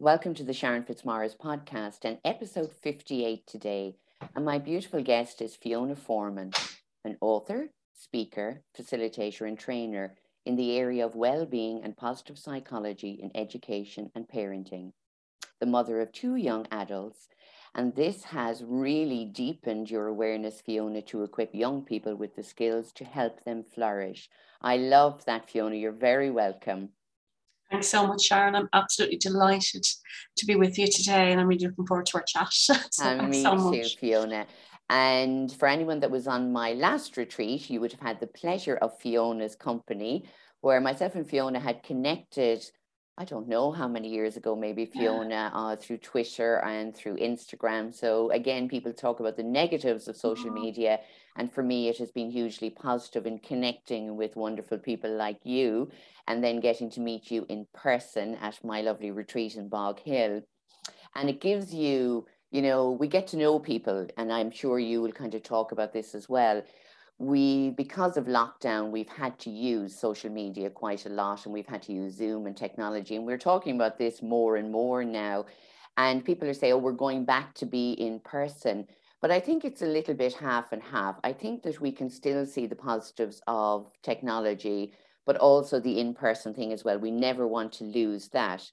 Welcome to the Sharon Fitzmaurice podcast and episode 58 today. And my beautiful guest is Fiona Forman, an author, speaker, facilitator, and trainer in the area of well-being and positive psychology in education and parenting. The mother of two young adults and this has really deepened your awareness, Fiona, to equip young people with the skills to help them flourish. I love that, Fiona. You're very welcome. Thanks so much, Sharon. I'm absolutely delighted to be with you today, and I'm really looking forward to our chat. so and me so too, Fiona. And for anyone that was on my last retreat, you would have had the pleasure of Fiona's company, where myself and Fiona had connected I don't know how many years ago, maybe Fiona, uh, through Twitter and through Instagram. So again, people talk about the negatives of social mm-hmm. media. And for me, it has been hugely positive in connecting with wonderful people like you and then getting to meet you in person at my lovely retreat in Bog Hill. And it gives you, you know, we get to know people, and I'm sure you will kind of talk about this as well we because of lockdown we've had to use social media quite a lot and we've had to use zoom and technology and we're talking about this more and more now. And people are saying oh we're going back to be in person. But i think it's a little bit half and half. I think that we can still see the positives of technology but also the in-person thing as well. We never want to lose that.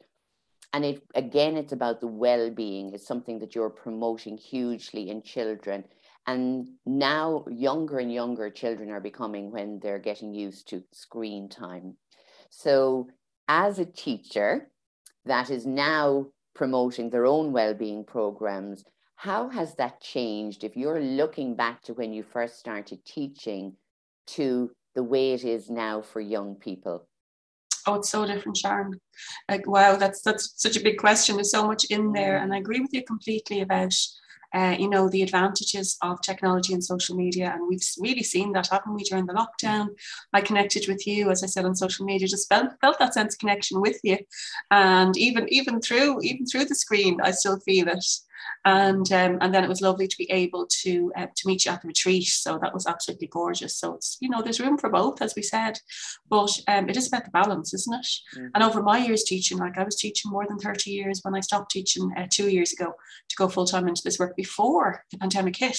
And it again it's about the well-being. It's something that you're promoting hugely in children and now younger and younger children are becoming when they're getting used to screen time. So as a teacher that is now promoting their own well-being programs, how has that changed if you're looking back to when you first started teaching to the way it is now for young people? Oh, it's so different, Sharon. Like, wow, that's that's such a big question. There's so much in there, mm. and I agree with you completely about uh, you know, the advantages of technology and social media. And we've really seen that, haven't we, during the lockdown? I connected with you, as I said, on social media, just felt, felt that sense of connection with you. And even even through even through the screen, I still feel it and um, and then it was lovely to be able to uh, to meet you at the retreat. So that was absolutely gorgeous. So it's you know there's room for both, as we said, but um, it is about the balance, isn't it? Mm-hmm. And over my years teaching, like I was teaching more than 30 years when I stopped teaching uh, two years ago to go full time into this work before the pandemic hit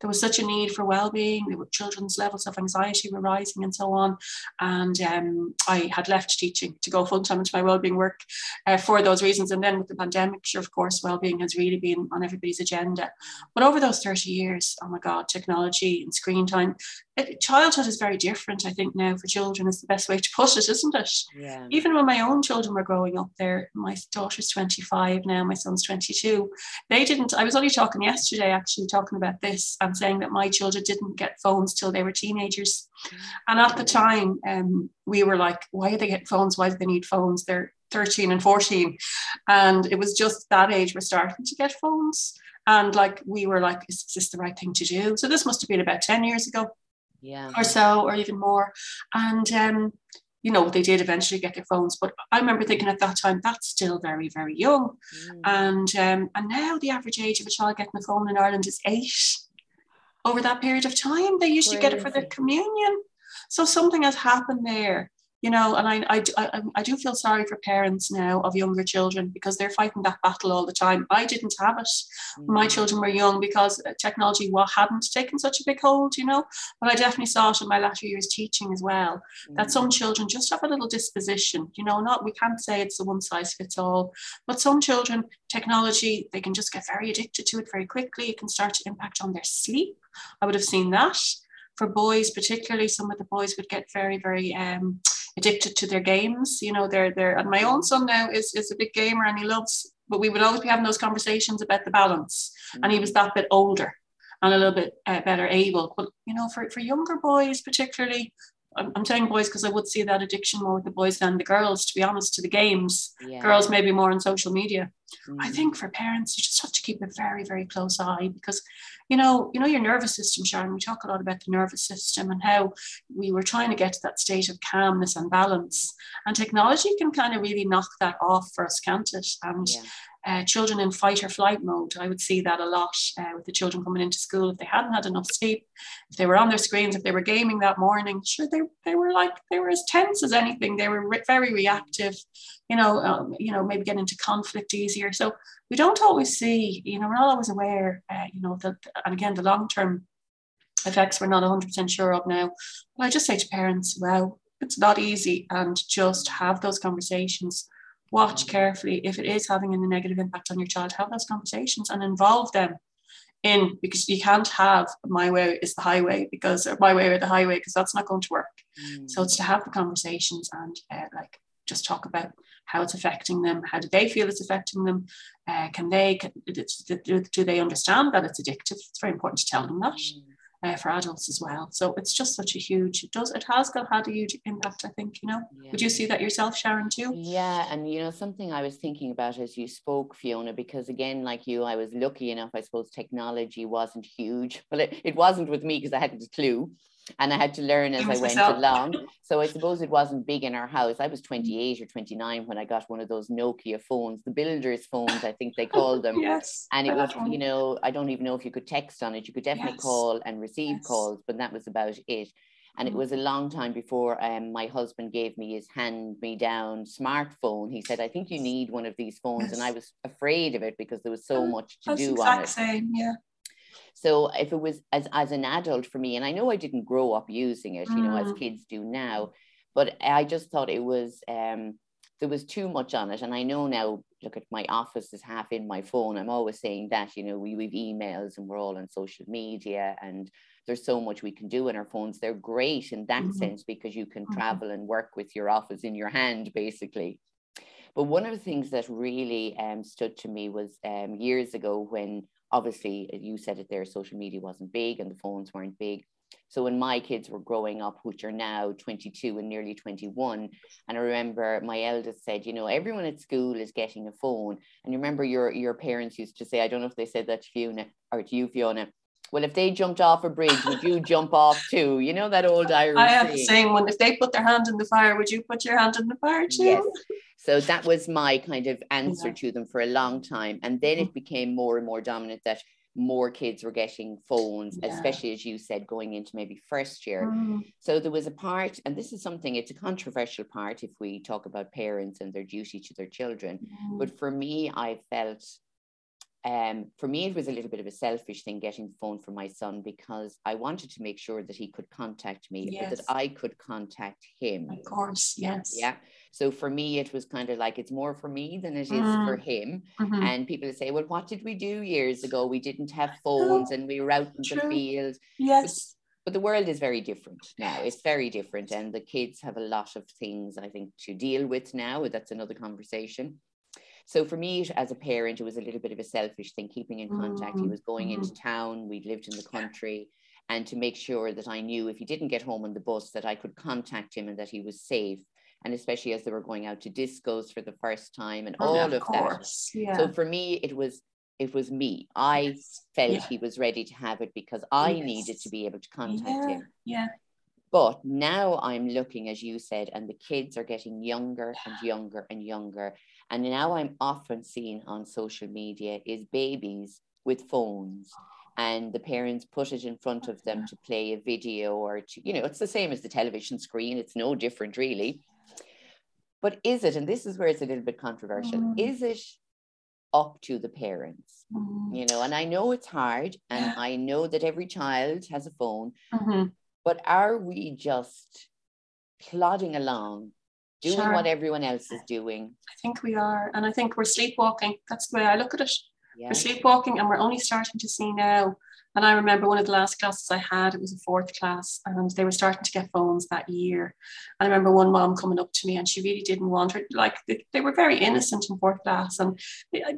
there was such a need for well-being. Children's levels of anxiety were rising and so on. And um, I had left teaching to go full-time into my well-being work uh, for those reasons. And then with the pandemic, sure, of course, well-being has really been on everybody's agenda. But over those 30 years, oh my God, technology and screen time childhood is very different, I think, now for children is the best way to put it, isn't it? Yeah. Even when my own children were growing up there, my daughter's 25 now, my son's 22. They didn't, I was only talking yesterday, actually, talking about this and saying that my children didn't get phones till they were teenagers. Mm. And at the time, um, we were like, why are they getting phones? Why do they need phones? They're 13 and 14. And it was just that age we're starting to get phones. And like we were like, is this the right thing to do? So this must have been about 10 years ago yeah. or so, or even more. And um, you know, they did eventually get their phones, but I remember thinking at that time that's still very, very young. Mm. And um, and now the average age of a child getting a phone in Ireland is eight. Over that period of time, they usually Crazy. get it for their communion. So something has happened there you know, and I, I, I, I do feel sorry for parents now of younger children because they're fighting that battle all the time. I didn't have it mm. my children were young because technology what hadn't taken such a big hold, you know. But I definitely saw it in my latter years teaching as well. Mm. That some children just have a little disposition, you know. Not we can't say it's a one size fits all, but some children technology they can just get very addicted to it very quickly. It can start to impact on their sleep. I would have seen that for boys, particularly. Some of the boys would get very very um, addicted to their games. You know, they're they're and my own son now is is a big gamer and he loves, but we would always be having those conversations about the balance. Mm-hmm. And he was that bit older and a little bit uh, better able. But you know, for, for younger boys particularly, I'm, I'm saying boys because I would see that addiction more with the boys than the girls, to be honest, to the games. Yeah. Girls maybe more on social media. Mm. I think for parents, you just have to keep a very, very close eye because, you know, you know your nervous system, Sharon. We talk a lot about the nervous system and how we were trying to get to that state of calmness and balance. And technology can kind of really knock that off for us, can't it? And yeah uh, children in fight or flight mode. I would see that a lot uh, with the children coming into school. If they hadn't had enough sleep, if they were on their screens, if they were gaming that morning, sure, they, they were like, they were as tense as anything. They were re- very reactive. you know, um, you know, maybe get into conflict easier. So we don't always see, you know, we're not always aware, uh, you know, that, and again, the long term effects we're not 100% sure of now. But I just say to parents, well, it's not easy, and just have those conversations. Watch carefully if it is having a negative impact on your child. Have those conversations and involve them in because you can't have my way is the highway because or my way or the highway because that's not going to work. Mm. So it's to have the conversations and uh, like just talk about how it's affecting them. How do they feel it's affecting them? Uh, can they can, do, do they understand that it's addictive? It's very important to tell them that. Mm uh, for adults as well. So it's just such a huge, it does, it has got had a huge impact, I think, you know. Yeah. Would you see that yourself, Sharon, too? Yeah. And, you know, something I was thinking about as you spoke, Fiona, because again, like you, I was lucky enough, I suppose technology wasn't huge, but it, it wasn't with me because I hadn't a clue and I had to learn as I went along. So I suppose it wasn't big in our house. I was 28 or 29 when I got one of those Nokia phones, the builders phones, I think they called them. yes. And it was, you know, I don't even know if you could text on it. You could definitely yes. call and receive yes. calls, but that was about it. And it mm. was a long time before um, my husband gave me his hand me down smartphone. He said, I think you need one of these phones. Yes. And I was afraid of it because there was so much to That's do on it. Same, yeah. So if it was as, as an adult for me, and I know I didn't grow up using it, you know, as mm. kids do now, but I just thought it was um there was too much on it. And I know now, look at my office is half in my phone. I'm always saying that, you know, we we've emails and we're all on social media and there's so much we can do in our phones. They're great in that mm-hmm. sense because you can mm-hmm. travel and work with your office in your hand, basically. But one of the things that really um, stood to me was um, years ago when obviously uh, you said it there social media wasn't big and the phones weren't big. So when my kids were growing up which are now 22 and nearly 21 and i remember my eldest said you know everyone at school is getting a phone. And you remember your your parents used to say i don't know if they said that to fiona or to you fiona well, if they jumped off a bridge, would you jump off too? You know that old Irish. I have the same one. If they put their hand in the fire, would you put your hand in the fire too? Yes. So that was my kind of answer yeah. to them for a long time. And then it became more and more dominant that more kids were getting phones, yeah. especially as you said, going into maybe first year. Mm. So there was a part, and this is something, it's a controversial part if we talk about parents and their duty to their children. Mm. But for me, I felt um, for me, it was a little bit of a selfish thing getting the phone for my son because I wanted to make sure that he could contact me, yes. but that I could contact him. Of course, yes. Yeah. So for me, it was kind of like it's more for me than it is mm. for him. Mm-hmm. And people say, well, what did we do years ago? We didn't have phones and we were out in True. the field. Yes. But, but the world is very different now. It's very different. And the kids have a lot of things, I think, to deal with now. That's another conversation. So for me, as a parent, it was a little bit of a selfish thing, keeping in contact. He was going into mm-hmm. town, We'd lived in the country, and to make sure that I knew if he didn't get home on the bus, that I could contact him and that he was safe. And especially as they were going out to discos for the first time and oh, all of, of that. Yeah. So for me, it was it was me. I yes. felt yeah. he was ready to have it because I yes. needed to be able to contact yeah. him. Yeah. But now I'm looking, as you said, and the kids are getting younger and younger and younger. And now I'm often seen on social media is babies with phones and the parents put it in front of them to play a video or to, you know, it's the same as the television screen. It's no different really. But is it, and this is where it's a little bit controversial, mm. is it up to the parents? Mm. You know, and I know it's hard and yeah. I know that every child has a phone, mm-hmm. but are we just plodding along doing sure. what everyone else is doing. I think we are. And I think we're sleepwalking. That's the way I look at it. We're sleepwalking and we're only starting to see now and I remember one of the last classes I had, it was a fourth class, and they were starting to get phones that year. And I remember one mom coming up to me and she really didn't want her, like they, they were very innocent in fourth class. And,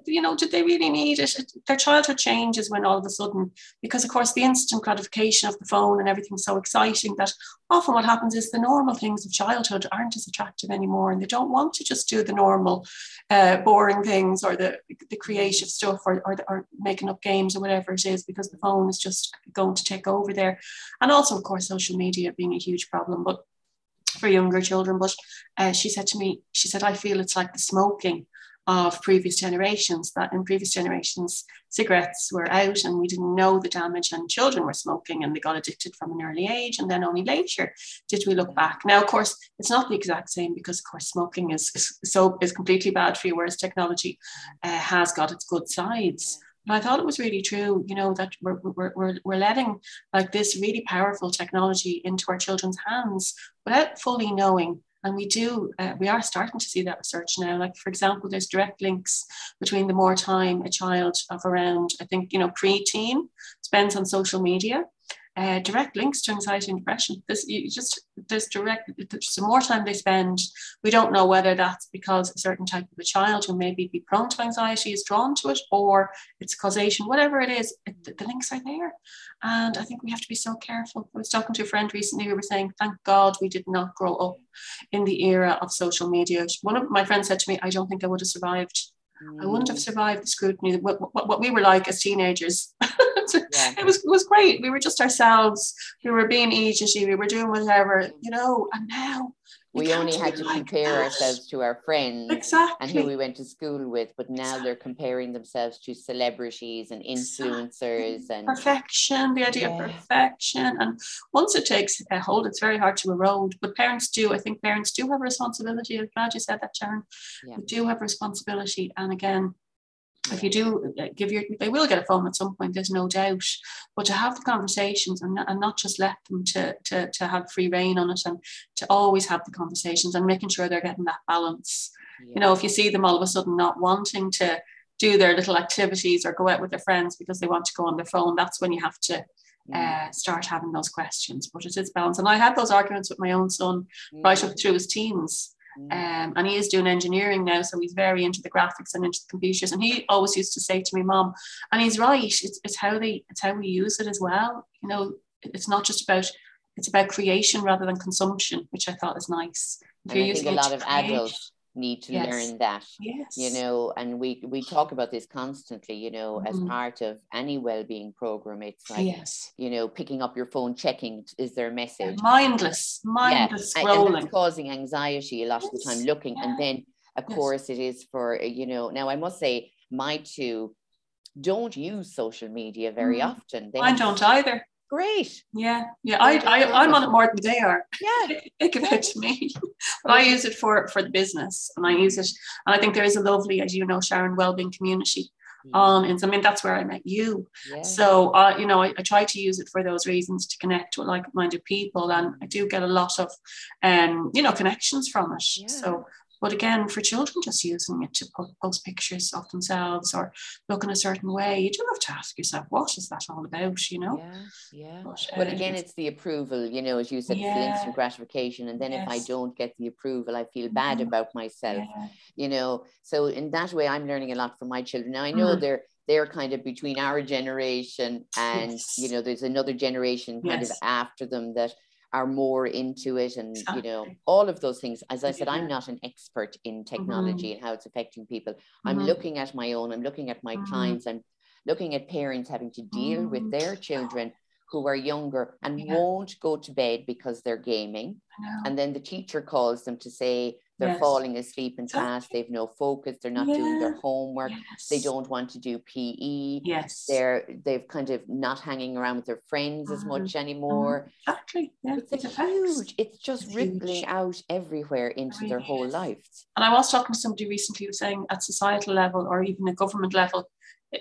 you know, did they really need it? Their childhood changes when all of a sudden, because of course the instant gratification of the phone and everything's so exciting that often what happens is the normal things of childhood aren't as attractive anymore. And they don't want to just do the normal uh, boring things or the, the creative stuff or, or, or making up games or whatever it is because the phone is just going to take over there. And also, of course, social media being a huge problem, but for younger children. But uh, she said to me, she said, I feel it's like the smoking of previous generations that in previous generations cigarettes were out and we didn't know the damage and children were smoking and they got addicted from an early age and then only later did we look back now of course it's not the exact same because of course smoking is, is so is completely bad for you whereas technology uh, has got its good sides and I thought it was really true, you know, that we're, we're, we're, we're letting like this really powerful technology into our children's hands without fully knowing and we do, uh, we are starting to see that research now. Like, for example, there's direct links between the more time a child of around, I think, you know, pre-teen spends on social media uh, direct links to anxiety and depression. This you just there's direct the more time they spend. We don't know whether that's because a certain type of a child who maybe be prone to anxiety is drawn to it, or it's causation. Whatever it is, it, the, the links are there, and I think we have to be so careful. I was talking to a friend recently who were saying, "Thank God we did not grow up in the era of social media." One of my friends said to me, "I don't think I would have survived." I wouldn't have mm. survived the scrutiny. What, what, what we were like as teenagers yeah. it was it was great. We were just ourselves. We were being agency. We were doing whatever, you know. And now we only had to like compare that. ourselves to our friends exactly. and who we went to school with but now exactly. they're comparing themselves to celebrities and influencers exactly. and perfection the idea yeah. of perfection and once it takes a hold it's very hard to erode but parents do i think parents do have a responsibility i'm glad you said that sharon yeah. we do have responsibility and again if you do uh, give your they will get a phone at some point there's no doubt. But to have the conversations and, and not just let them to, to to have free reign on it and to always have the conversations and making sure they're getting that balance. Yeah. you know if you see them all of a sudden not wanting to do their little activities or go out with their friends because they want to go on their phone that's when you have to uh, start having those questions. But it is balance and i had those arguments with my own son right up through his teens. Mm. Um, and he is doing engineering now, so he's very into the graphics and into the computers. And he always used to say to me, "Mom," and he's right. It's, it's how they it's how we use it as well. You know, it's not just about it's about creation rather than consumption, which I thought is nice. If and I think a lot of adults need to yes. learn that yes. you know and we we talk about this constantly you know mm-hmm. as part of any well-being program it's like yes. you know picking up your phone checking is there a message yeah, mindless mindless yeah. scrolling and causing anxiety a lot yes. of the time looking yeah. and then of course it is for you know now i must say my two don't use social media very mm. often they I don't either Great. Yeah, yeah. I, I I'm on it more than they are. Yeah, they give it to me, but I use it for for the business, and I use it, and I think there is a lovely, as you know, Sharon, wellbeing community on and so, I mean that's where I met you. Yeah. So uh, you know, I, I, try to use it for those reasons to connect with like-minded people, and I do get a lot of um, you know, connections from it. Yeah. So but again, for children just using it to post pictures of themselves or look in a certain way, you do have to ask yourself, what is that all about? You know? Yeah, yeah. But, uh, again, it's the approval, you know, as you said, yeah. it's the instant gratification. And then yes. if I don't get the approval, I feel bad mm-hmm. about myself. Yeah. You know, so in that way, I'm learning a lot from my children. Now I know mm. they're they're kind of between our generation and yes. you know, there's another generation kind yes. of after them that are more into it and exactly. you know all of those things as i said i'm not an expert in technology mm-hmm. and how it's affecting people i'm mm-hmm. looking at my own i'm looking at my mm-hmm. clients i'm looking at parents having to deal with mm-hmm. their children who are younger and yeah. won't go to bed because they're gaming and then the teacher calls them to say they're yes. falling asleep in class they've no focus they're not yeah. doing their homework yes. they don't want to do pe yes they're they've kind of not hanging around with their friends as much mm-hmm. anymore exactly yeah. it's, it's huge it's just it's rippling huge. out everywhere into really their whole lives and i was talking to somebody recently who was saying at societal level or even a government level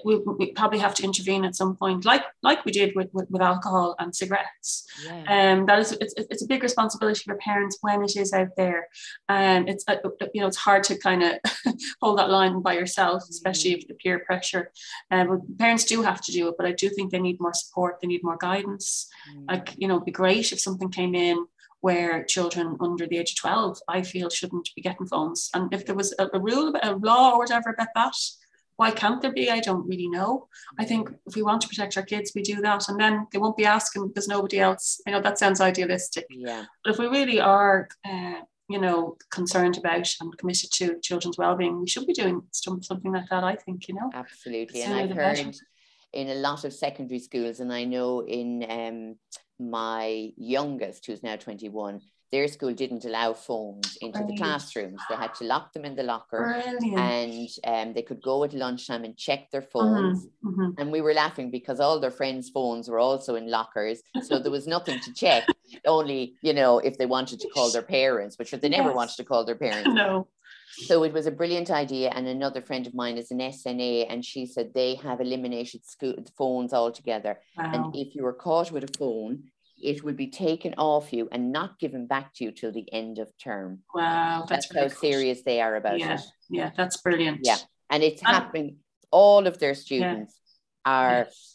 we, we probably have to intervene at some point, like like we did with, with, with alcohol and cigarettes. Yeah. Um, that is it's, it's a big responsibility for parents when it is out there, and it's uh, you know it's hard to kind of hold that line by yourself, especially mm. if the peer pressure. Um, parents do have to do it, but I do think they need more support. They need more guidance. Mm. Like you know, it'd be great if something came in where children under the age of 12 i feel shouldn't be getting phones and if there was a, a rule a law or whatever about that why can't there be? I don't really know. I think if we want to protect our kids, we do that. And then they won't be asking because nobody else, I know that sounds idealistic. Yeah. But if we really are, uh, you know, concerned about and committed to children's well-being, we should be doing something like that, I think, you know. Absolutely. And I've heard better. in a lot of secondary schools, and I know in um, my youngest, who's now 21, their school didn't allow phones into the classrooms. They had to lock them in the locker Brilliant. and um, they could go at lunchtime and check their mm-hmm, phones. Mm-hmm. And we were laughing because all their friends' phones were also in lockers. So there was nothing to check, only, you know, if they wanted to call their parents, which they never yes. wanted to call their parents. No. So it was a brilliant idea. And another friend of mine is an SNA, and she said they have eliminated school phones altogether. Wow. And if you were caught with a phone, it will be taken off you and not given back to you till the end of term. Wow, that's, that's how serious they are about yeah, it. Yeah, that's brilliant. Yeah, and it's and, happening. All of their students yeah. are. Yes.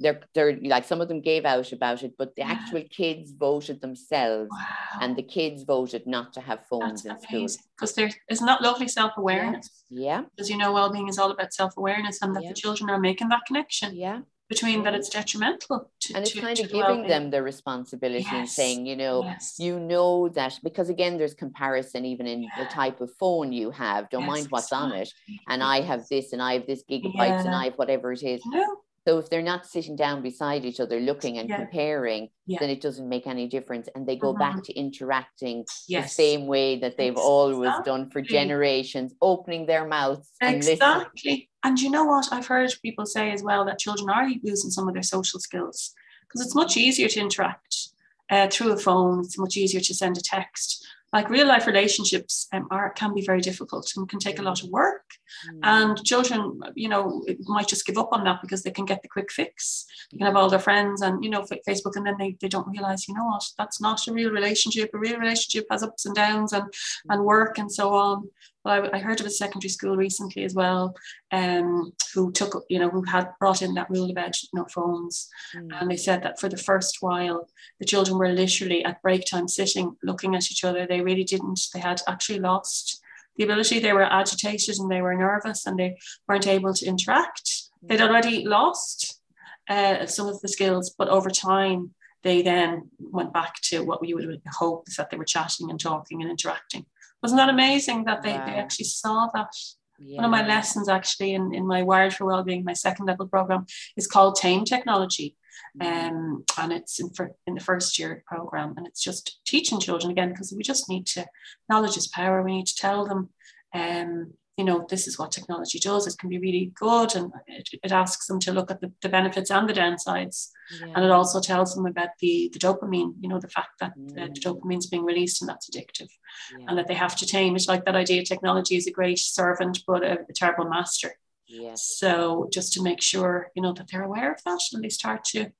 They're, they're like some of them gave out about it, but the yeah. actual kids voted themselves, wow. and the kids voted not to have phones That's in amazing. school. Because there isn't that lovely self awareness. Yeah. Because you know, well being is all about self awareness, and that the children are making that connection. Yeah between that it's mm. detrimental to, and it's to, kind of giving them the responsibility yes. and saying you know yes. you know that because again there's comparison even in yeah. the type of phone you have don't yes, mind what's exactly. on it and i have this and i have this gigabytes yeah. and i have whatever it is no. So if they're not sitting down beside each other, looking and yeah. comparing, yeah. then it doesn't make any difference. And they go mm-hmm. back to interacting yes. the same way that they've exactly. always done for generations, opening their mouths. Exactly. And, and you know what? I've heard people say as well that children are losing some of their social skills because it's much easier to interact uh, through a phone. It's much easier to send a text like real life relationships um, are can be very difficult and can take a lot of work. Mm. and children you know might just give up on that because they can get the quick fix. They can have all their friends and you know facebook and then they, they don't realize you know what? That's not a real relationship. A real relationship has ups and downs and and work and so on well, I, I, heard of a secondary school recently as well, um, who took, you know, who had brought in that rule about no phones. Mm. And they said that for the first while, the children were literally at break time sitting, looking at each other. They really didn't, they had actually lost the ability. They were agitated and they were nervous and they weren't able to interact. Mm. They'd already lost uh, some of the skills, but over time, they then went back to what we would hope is that they were chatting and talking and interacting. Wasn't that amazing that they, wow. they actually saw that? Yeah. One of my lessons actually in, in my Wired for Wellbeing, my second level program, is called Tame Technology. Mm-hmm. Um, and it's in, for, in the first year program. And it's just teaching children again, because we just need to, knowledge is power. We need to tell them um, you know, this is what technology does. It can be really good and it, it asks them to look at the, the benefits and the downsides. Yeah. And it also tells them about the, the dopamine, you know, the fact that mm. the dopamine is being released and that's addictive yeah. and that they have to tame. It's like that idea technology is a great servant, but a, a terrible master. Yes. So just to make sure, you know, that they're aware of that and they start to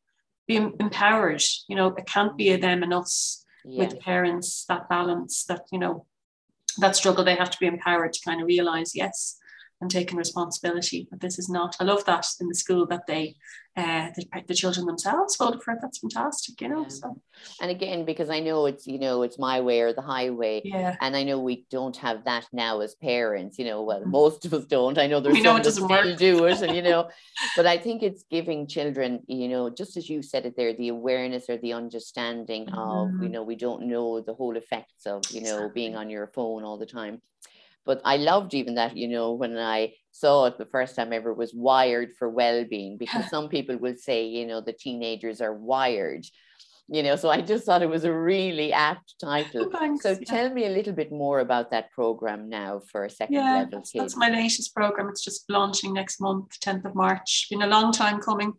be empowered, you know, it can't be a them and us yeah. with parents, that balance that, you know, that struggle, they have to be empowered to kind of realize, yes, and taking responsibility. But this is not. I love that in the school that they, uh, the, the children themselves voted for it. That's fantastic, you know. Yeah. So, and again, because I know it's you know it's my way or the highway. Yeah. And I know we don't have that now as parents. You know, well, mm-hmm. most of us don't. I know there's we know it doesn't work. do it, and you know, but I think it's giving children, you know, just as you said it there, the awareness or the understanding mm-hmm. of, you know, we don't know the whole effects of, you know, exactly. being on your phone all the time. But I loved even that, you know, when I saw it the first time ever was wired for well-being because some people will say, you know, the teenagers are wired you know so i just thought it was a really apt title. Oh, thanks, so yeah. tell me a little bit more about that program now for a second yeah, level kids that's my latest program. It's just launching next month 10th of march. Been a long time coming.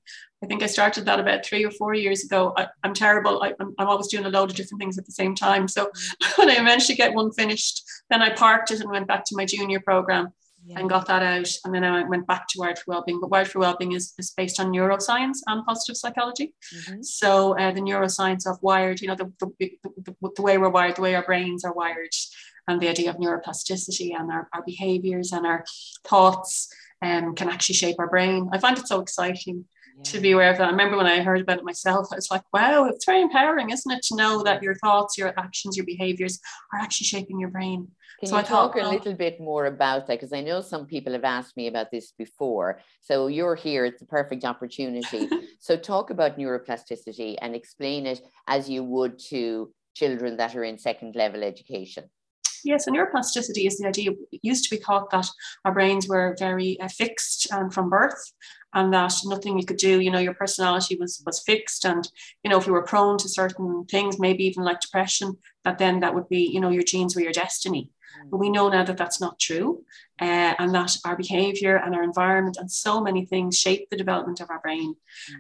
I think i started that about three or four years ago. I, am terrible. I, am always doing a load of different things at the same time. So when i eventually get one finished then i parked it and went back to my junior program yeah. and got that out. And then I went back to Wired for Wellbeing. But Wired for Wellbeing is, is based on neuroscience and positive psychology. Mm-hmm. So uh, the neuroscience of wired, you know, the, the, the, the, way we're wired, the way our brains are wired, and the idea of neuroplasticity and our, our behaviors and our thoughts um, can actually shape our brain. I find it so exciting. Yeah. To be aware of that. I remember when I heard about it myself, I was like, wow, it's very empowering, isn't it? To know that your thoughts, your actions, your behaviors are actually shaping your brain. Can so you I talk thought, a little bit more about that? Because I know some people have asked me about this before. So you're here, it's a perfect opportunity. so talk about neuroplasticity and explain it as you would to children that are in second level education. Yes, and neuroplasticity is the idea. It used to be thought that our brains were very uh, fixed and um, from birth, and that nothing you could do. You know, your personality was was fixed, and you know, if you were prone to certain things, maybe even like depression, that then that would be, you know, your genes were your destiny. But we know now that that's not true, uh, and that our behavior and our environment and so many things shape the development of our brain,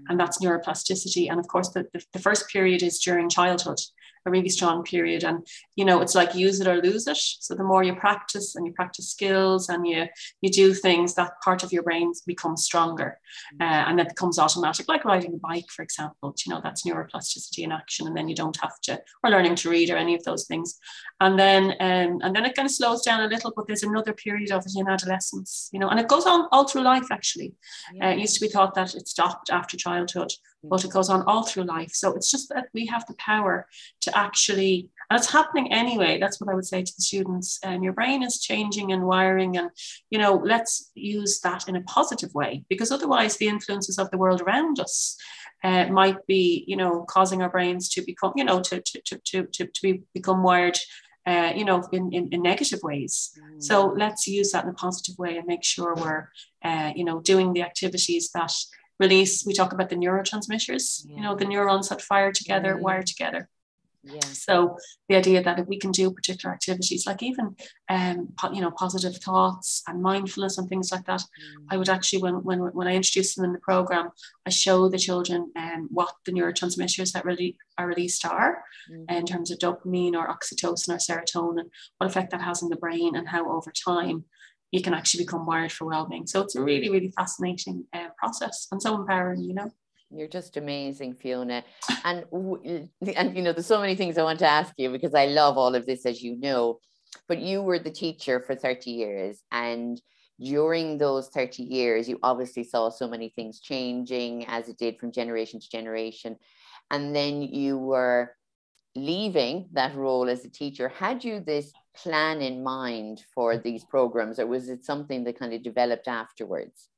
and that's neuroplasticity. And of course, the, the, the first period is during childhood a really strong period. And you know, it's like use it or lose it. So the more you practice and you practice skills and you you do things, that part of your brain becomes stronger, uh, and that becomes automatic, like riding a bike, for example. You know, that's neuroplasticity in action, and then you don't have to, or learning to read or any of those things. And then um, and then it kind of slows down a little, but there's another period of it in adolescence. You know, and it goes on all through life. Actually, yeah. uh, it used to be thought that it stopped after childhood but it goes on all through life. So it's just that we have the power to actually, and it's happening anyway. That's what I would say to the students. And um, your brain is changing and wiring, and you know, let's use that in a positive way because otherwise, the influences of the world around us. Uh, might be, you know, causing our brains to become, you know, to to to to to, to be become wired uh, you know, in, in, in negative ways. Mm. So let's use that in a positive way and make sure we're, uh, you know, doing the activities that release, we talk about the neurotransmitters, yeah. you know, the neurons that fire together, mm-hmm. wire together. Yeah. So the idea that if we can do particular activities, like even um, you know, positive thoughts and mindfulness and things like that, mm. I would actually when when when I introduce them in the program, I show the children um, what the neurotransmitters that really are released are mm. in terms of dopamine or oxytocin or serotonin, what effect that has on the brain, and how over time you can actually become wired for well-being. So it's a really, really fascinating uh, process and so empowering, you know. You're just amazing, Fiona. And and you know, there's so many things I want to ask you because I love all of this, as you know. But you were the teacher for 30 years, and during those 30 years, you obviously saw so many things changing as it did from generation to generation. And then you were leaving that role as a teacher. Had you this plan in mind for these programs, or was it something that kind of developed afterwards?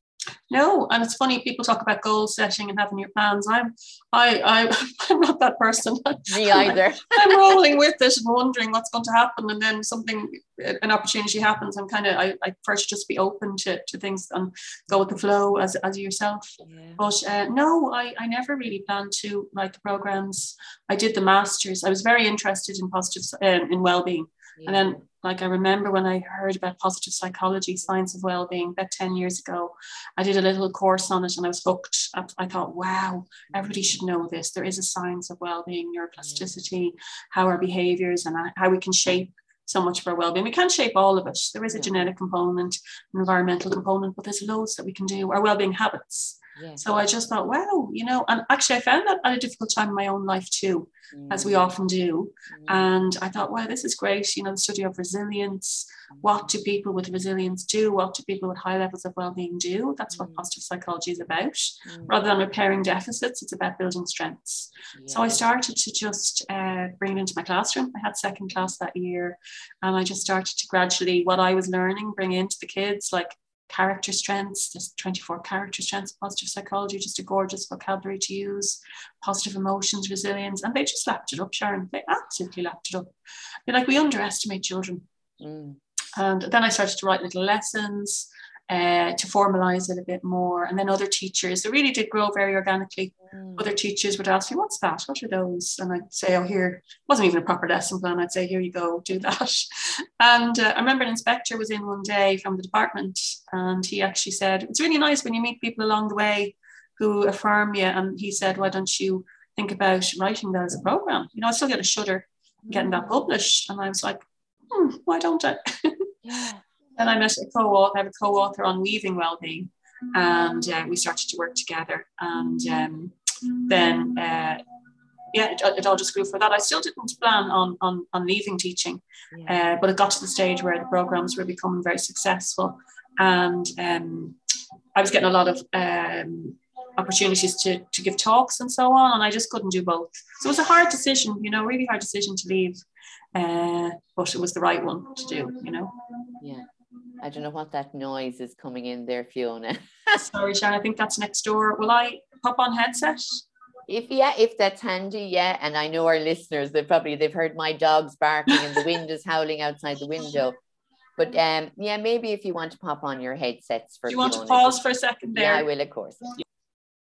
No, and it's funny people talk about goal setting and having your plans. I'm, I, I, I'm not that person. Me either. I'm rolling with it and wondering what's going to happen, and then something, an opportunity happens. I'm kind of, I, I first just be open to, to things and go with the flow as, as yourself. Yeah. But uh, no, I, I never really planned to write the programs. I did the masters. I was very interested in positive, um, in well-being, yeah. and then like I remember when I heard about positive psychology, science of well-being, about 10 years ago, I did a little course on it and I was hooked. I thought, wow, everybody should know this. There is a science of well-being, neuroplasticity, how our behaviors and how we can shape so much of our well-being. We can't shape all of it. There is a genetic component, an environmental component, but there's loads that we can do. Our well-being habits. So I just thought, wow, you know, and actually I found that at a difficult time in my own life too, mm. as we mm. often do. Mm. And I thought, wow, this is great. You know, the study of resilience. What do people with resilience do? What do people with high levels of well-being do? That's what mm. positive psychology is about. Mm. Rather than repairing deficits, it's about building strengths. Yeah. So I started to just uh, bring it into my classroom. I had second class that year, and I just started to gradually what I was learning bring into the kids, like character strengths. There's 24 character strengths, positive psychology, just a gorgeous vocabulary to use, positive emotions, resilience. And they just lapped it up, Sharon. They absolutely lapped it up. They're like, we underestimate children. Mm. And then I started to write little lessons uh, to formalize it a bit more. And then other teachers, it really did grow very organically. Mm. Other teachers would ask me, What's that? What are those? And I'd say, Oh, here, it wasn't even a proper lesson plan. I'd say, Here you go, do that. And uh, I remember an inspector was in one day from the department, and he actually said, It's really nice when you meet people along the way who affirm you. And he said, Why don't you think about writing that as a program? You know, I still get a shudder getting that mm. published. And I was like, hmm, Why don't I? Yeah. Then I met a co-author, I have a co-author on weaving well-being, and uh, we started to work together. And um, then, uh, yeah, it, it, all just grew for that. I still didn't plan on on, on leaving teaching, uh, but it got to the stage where the programs were becoming very successful, and um, I was getting a lot of um, opportunities to to give talks and so on, and I just couldn't do both. So it was a hard decision, you know, really hard decision to leave, uh, but it was the right one to do, you know. Yeah. I don't know what that noise is coming in there, Fiona. Sorry, Sharon, I think that's next door. Will I pop on headset? if yeah, if that's handy, yeah. And I know our listeners, they probably they've heard my dogs barking and the wind is howling outside the window. But um, yeah, maybe if you want to pop on your headsets for. Do you want to pause for a second there? Yeah, I will, of course. Yeah.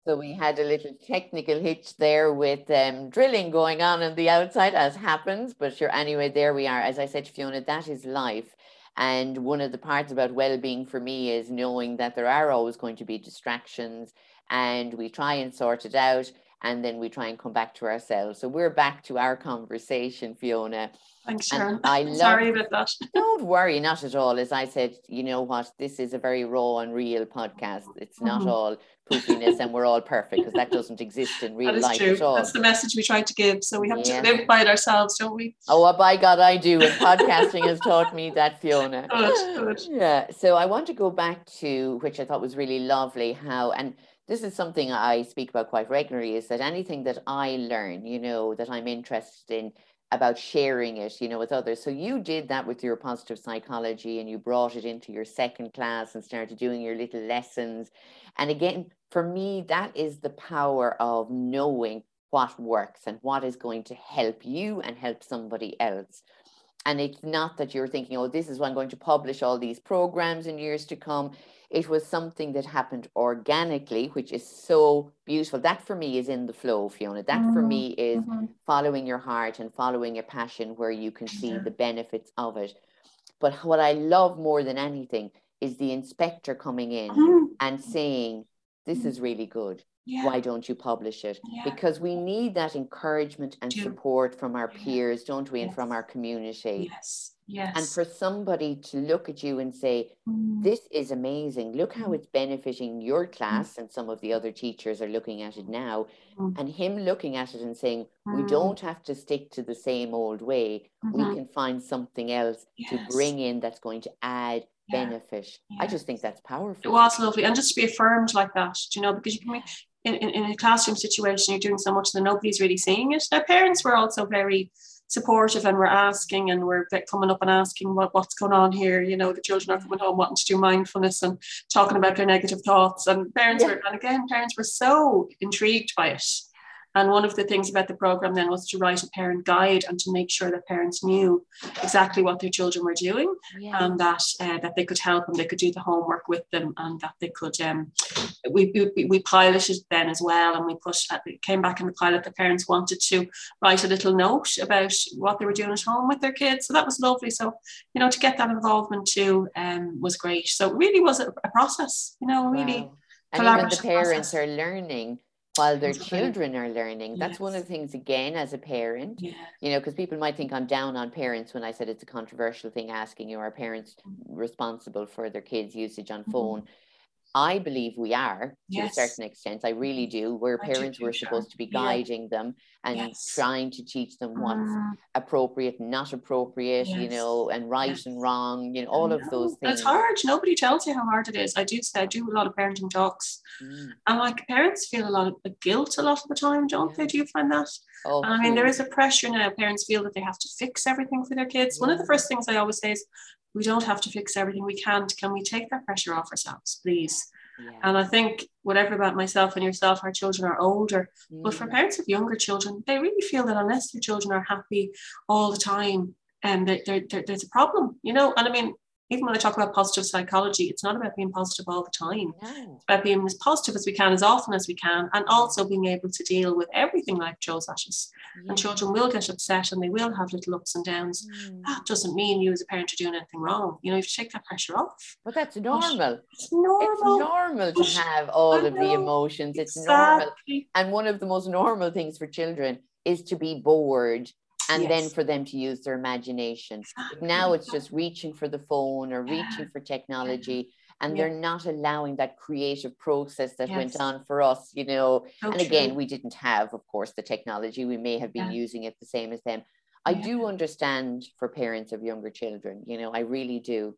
So we had a little technical hitch there with um, drilling going on on the outside, as happens. But sure, anyway, there we are. As I said to Fiona, that is life. And one of the parts about well-being for me is knowing that there are always going to be distractions, and we try and sort it out, and then we try and come back to ourselves. So we're back to our conversation, Fiona. Thanks, Sharon. I love, Sorry about that. don't worry, not at all. As I said, you know what? This is a very raw and real podcast. It's not mm-hmm. all poofiness and we're all perfect because that doesn't exist in real life true. at all. That's the message we try to give. So we have yeah. to live by it ourselves, don't we? Oh, well, by God, I do. And podcasting has taught me that, Fiona. Good, good. Yeah. So I want to go back to which I thought was really lovely how, and this is something I speak about quite regularly is that anything that I learn, you know, that I'm interested in, about sharing it, you know, with others. So you did that with your positive psychology and you brought it into your second class and started doing your little lessons. And again, for me, that is the power of knowing what works and what is going to help you and help somebody else. And it's not that you're thinking, oh, this is when I'm going to publish all these programs in years to come it was something that happened organically, which is so beautiful. That for me is in the flow, Fiona. That mm-hmm. for me is mm-hmm. following your heart and following a passion where you can see the benefits of it. But what I love more than anything is the inspector coming in mm-hmm. and saying, This is really good. Yeah. Why don't you publish it? Yeah. Because we need that encouragement and support from our peers, don't we, and from our community. Yes. Yes. And for somebody to look at you and say, mm. This is amazing. Look how mm. it's benefiting your mm. class. Mm. And some of the other teachers are looking at it now. Mm. And him looking at it and saying, We mm. don't have to stick to the same old way. Mm-hmm. We can find something else yes. to bring in that's going to add yeah. benefit. I just think that's powerful. It was lovely. And just to be affirmed like that, you know, because you can be in, in, in a classroom situation, you're doing so much that nobody's really seeing it. Their parents were also very supportive and we're asking and we're coming up and asking what, what's going on here. You know, the children are coming home wanting to do mindfulness and talking about their negative thoughts. And parents yeah. were, and again, parents were so intrigued by it. And one of the things about the program then was to write a parent guide and to make sure that parents knew exactly what their children were doing yeah. and that uh, that they could help them, they could do the homework with them, and that they could. Um, we, we, we piloted then as well, and we pushed. Uh, it came back in the pilot. The parents wanted to write a little note about what they were doing at home with their kids, so that was lovely. So you know, to get that involvement too um, was great. So it really was a, a process. You know, really. Wow. And even the parents process. are learning while their children are learning. That's yes. one of the things, again, as a parent, yeah. you know, because people might think I'm down on parents when I said it's a controversial thing asking you, are parents responsible for their kids' usage on mm-hmm. phone? I believe we are to yes. a certain extent. I really do. Where parents were supposed to be guiding yeah. them and yes. trying to teach them what's mm. appropriate and not appropriate, yes. you know, and right and wrong, you know, all of those things. It's hard. Nobody tells you how hard it is. I do say I do a lot of parenting talks. Mm. And like parents feel a lot of guilt a lot of the time, don't yeah. they? Do you find that? Oh, I mean, there is a pressure now. Parents feel that they have to fix everything for their kids. Yeah. One of the first things I always say is we don't have to fix everything we can't can we take that pressure off ourselves please yeah. and i think whatever about myself and yourself our children are older but for mm. parents of younger children they really feel that unless their children are happy all the time and um, there's a problem you know and i mean even when I talk about positive psychology, it's not about being positive all the time. No. It's about being as positive as we can, as often as we can, and also being able to deal with everything life throws at us. Yeah. And children will get upset and they will have little ups and downs. Mm. That doesn't mean you as a parent are doing anything wrong. You know, you have to take that pressure off. But that's normal. It's normal. It's normal to have all of the emotions. It's exactly. normal. And one of the most normal things for children is to be bored and yes. then for them to use their imagination. Now it's just reaching for the phone or reaching for technology. And they're not allowing that creative process that yes. went on for us, you know. And again, true. we didn't have, of course, the technology. We may have been yeah. using it the same as them. I yeah. do understand for parents of younger children, you know, I really do.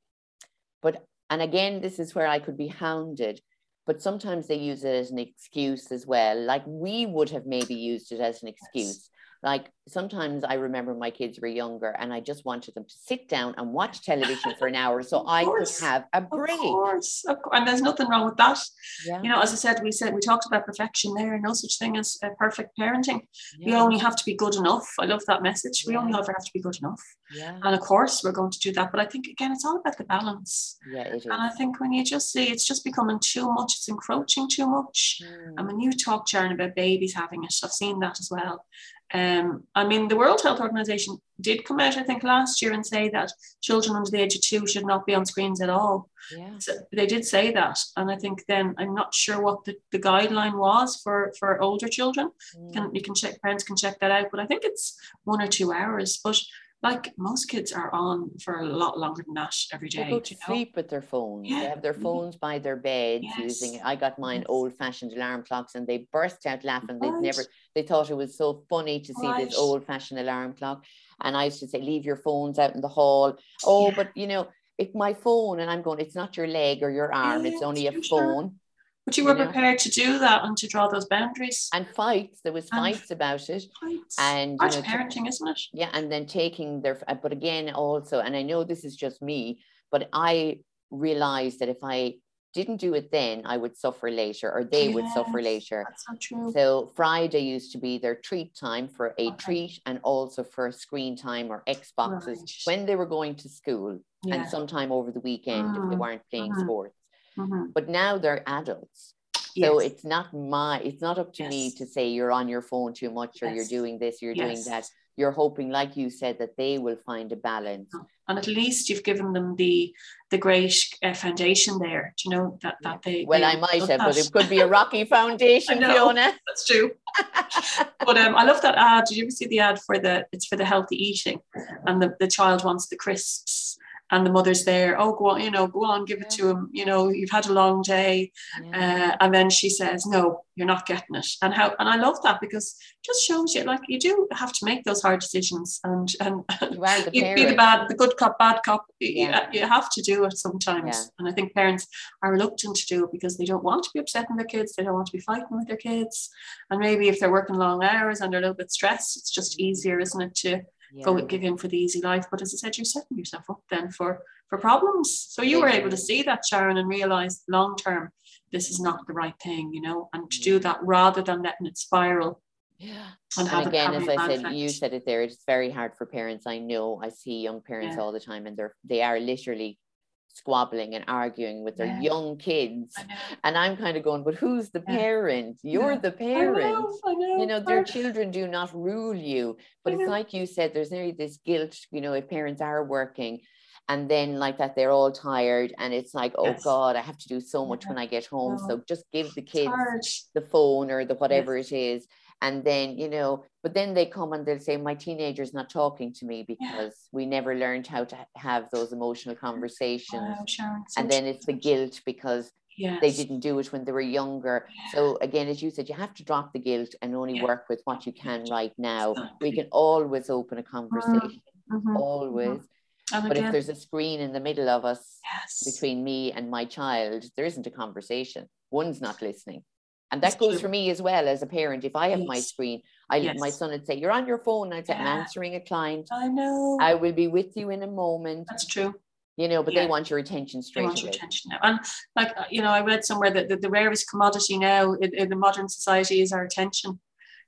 But, and again, this is where I could be hounded, but sometimes they use it as an excuse as well. Like we would have maybe used it as an excuse like sometimes I remember my kids were younger and I just wanted them to sit down and watch television for an hour so I could have a break. Of course, of course. And there's nothing wrong with that. Yeah. You know, as I said, we said we talked about perfection there, no such thing as uh, perfect parenting. Yeah. We only have to be good enough. I love that message. We only ever have to be good enough. Yeah. And of course we're going to do that. But I think again, it's all about the balance. Yeah, it is. And I think when you just see it's just becoming too much, it's encroaching too much. Mm. And when you talk, Sharon, about babies having it, I've seen that as well. Um, I mean, the World Health Organization did come out, I think, last year and say that children under the age of two should not be on screens at all. Yeah. So they did say that. And I think then I'm not sure what the, the guideline was for, for older children. Mm. Can, you can check, parents can check that out, but I think it's one or two hours. But like most kids are on for a lot longer than that every day. They go to you know? sleep with their phones. Yeah. They have their mm-hmm. phones by their beds yes. using it. I got mine yes. old fashioned alarm clocks and they burst out laughing. Right. They'd never, they thought it was so funny to see right. this old fashioned alarm clock. And I used to say, leave your phones out in the hall. Oh, yeah. but you know, it's my phone. And I'm going, it's not your leg or your arm, yeah, it's only a phone. Sure. But you were you know? prepared to do that and to draw those boundaries. And fights. There was fights and about it. Fights. And you know, parenting, isn't it? Yeah, and then taking their. But again, also, and I know this is just me, but I realized that if I didn't do it then, I would suffer later, or they yes, would suffer later. That's not true. So Friday used to be their treat time for a okay. treat and also for screen time or Xboxes right. when they were going to school yeah. and sometime over the weekend mm. if they mm-hmm. weren't playing mm. sports. Mm-hmm. But now they're adults. So yes. it's not my, it's not up to yes. me to say you're on your phone too much or yes. you're doing this, you're doing that. You're hoping, like you said, that they will find a balance. Oh, and at least you've given them the the great uh, foundation there. Do you know that that they? Well, they I might have, that. but it could be a rocky foundation, know, Fiona. That's true. but um, I love that ad. Did you ever see the ad for the? It's for the healthy eating, and the, the child wants the crisps and the mother's there oh go on you know go on give it to him you know you've had a long day. Yeah. uh, and then she says no you're not getting it. And how and i love that because it just shows you like you do have to make those hard decisions and and you, you be the bad the good cop bad cop yeah. you, you have to do it sometimes. Yeah. and i think parents are reluctant to do it because they don't want to be upsetting their kids they don't want to be fighting with their kids. And maybe if they're working long hours and they're a little bit stressed it's just easier isn't it to yeah. go give in for the easy life. But as I said, you're setting yourself up then for for problems. So you were able to see that, Sharon, and realize long term this is not the right thing, you know, and to do that rather than letting it spiral. Yeah. And, and again, as I said, effect. you said it there, it's very hard for parents. I know I see young parents yeah. all the time and they're they are literally squabbling and arguing with their yeah. young kids. And I'm kind of going, but who's the parent? You're yeah. the parent. I know, I know. You know, their children do not rule you. But it's like you said, there's nearly this guilt, you know, if parents are working and then like that they're all tired and it's like oh yes. god i have to do so much yeah. when i get home no. so just give the kids the phone or the whatever yes. it is and then you know but then they come and they'll say my teenager's not talking to me because yeah. we never learned how to have those emotional conversations wow, Sharon, and then it's the guilt because yes. they didn't do it when they were younger yeah. so again as you said you have to drop the guilt and only yeah. work with what you can right now exactly. we can always open a mm-hmm. conversation mm-hmm. always mm-hmm. but if there's a screen in the middle of us yes. between me and my child there isn't a conversation one's not listening and that goes for me as well as a parent. If I have yes. my screen, I yes. my son would say, You're on your phone. I'd say, yeah. I'm answering a client. I know. I will be with you in a moment. That's true. You know, but yeah. they want your attention straight they want away. Your attention now. And like uh, you know, I read somewhere that the, the rarest commodity now in, in, the modern society is our attention.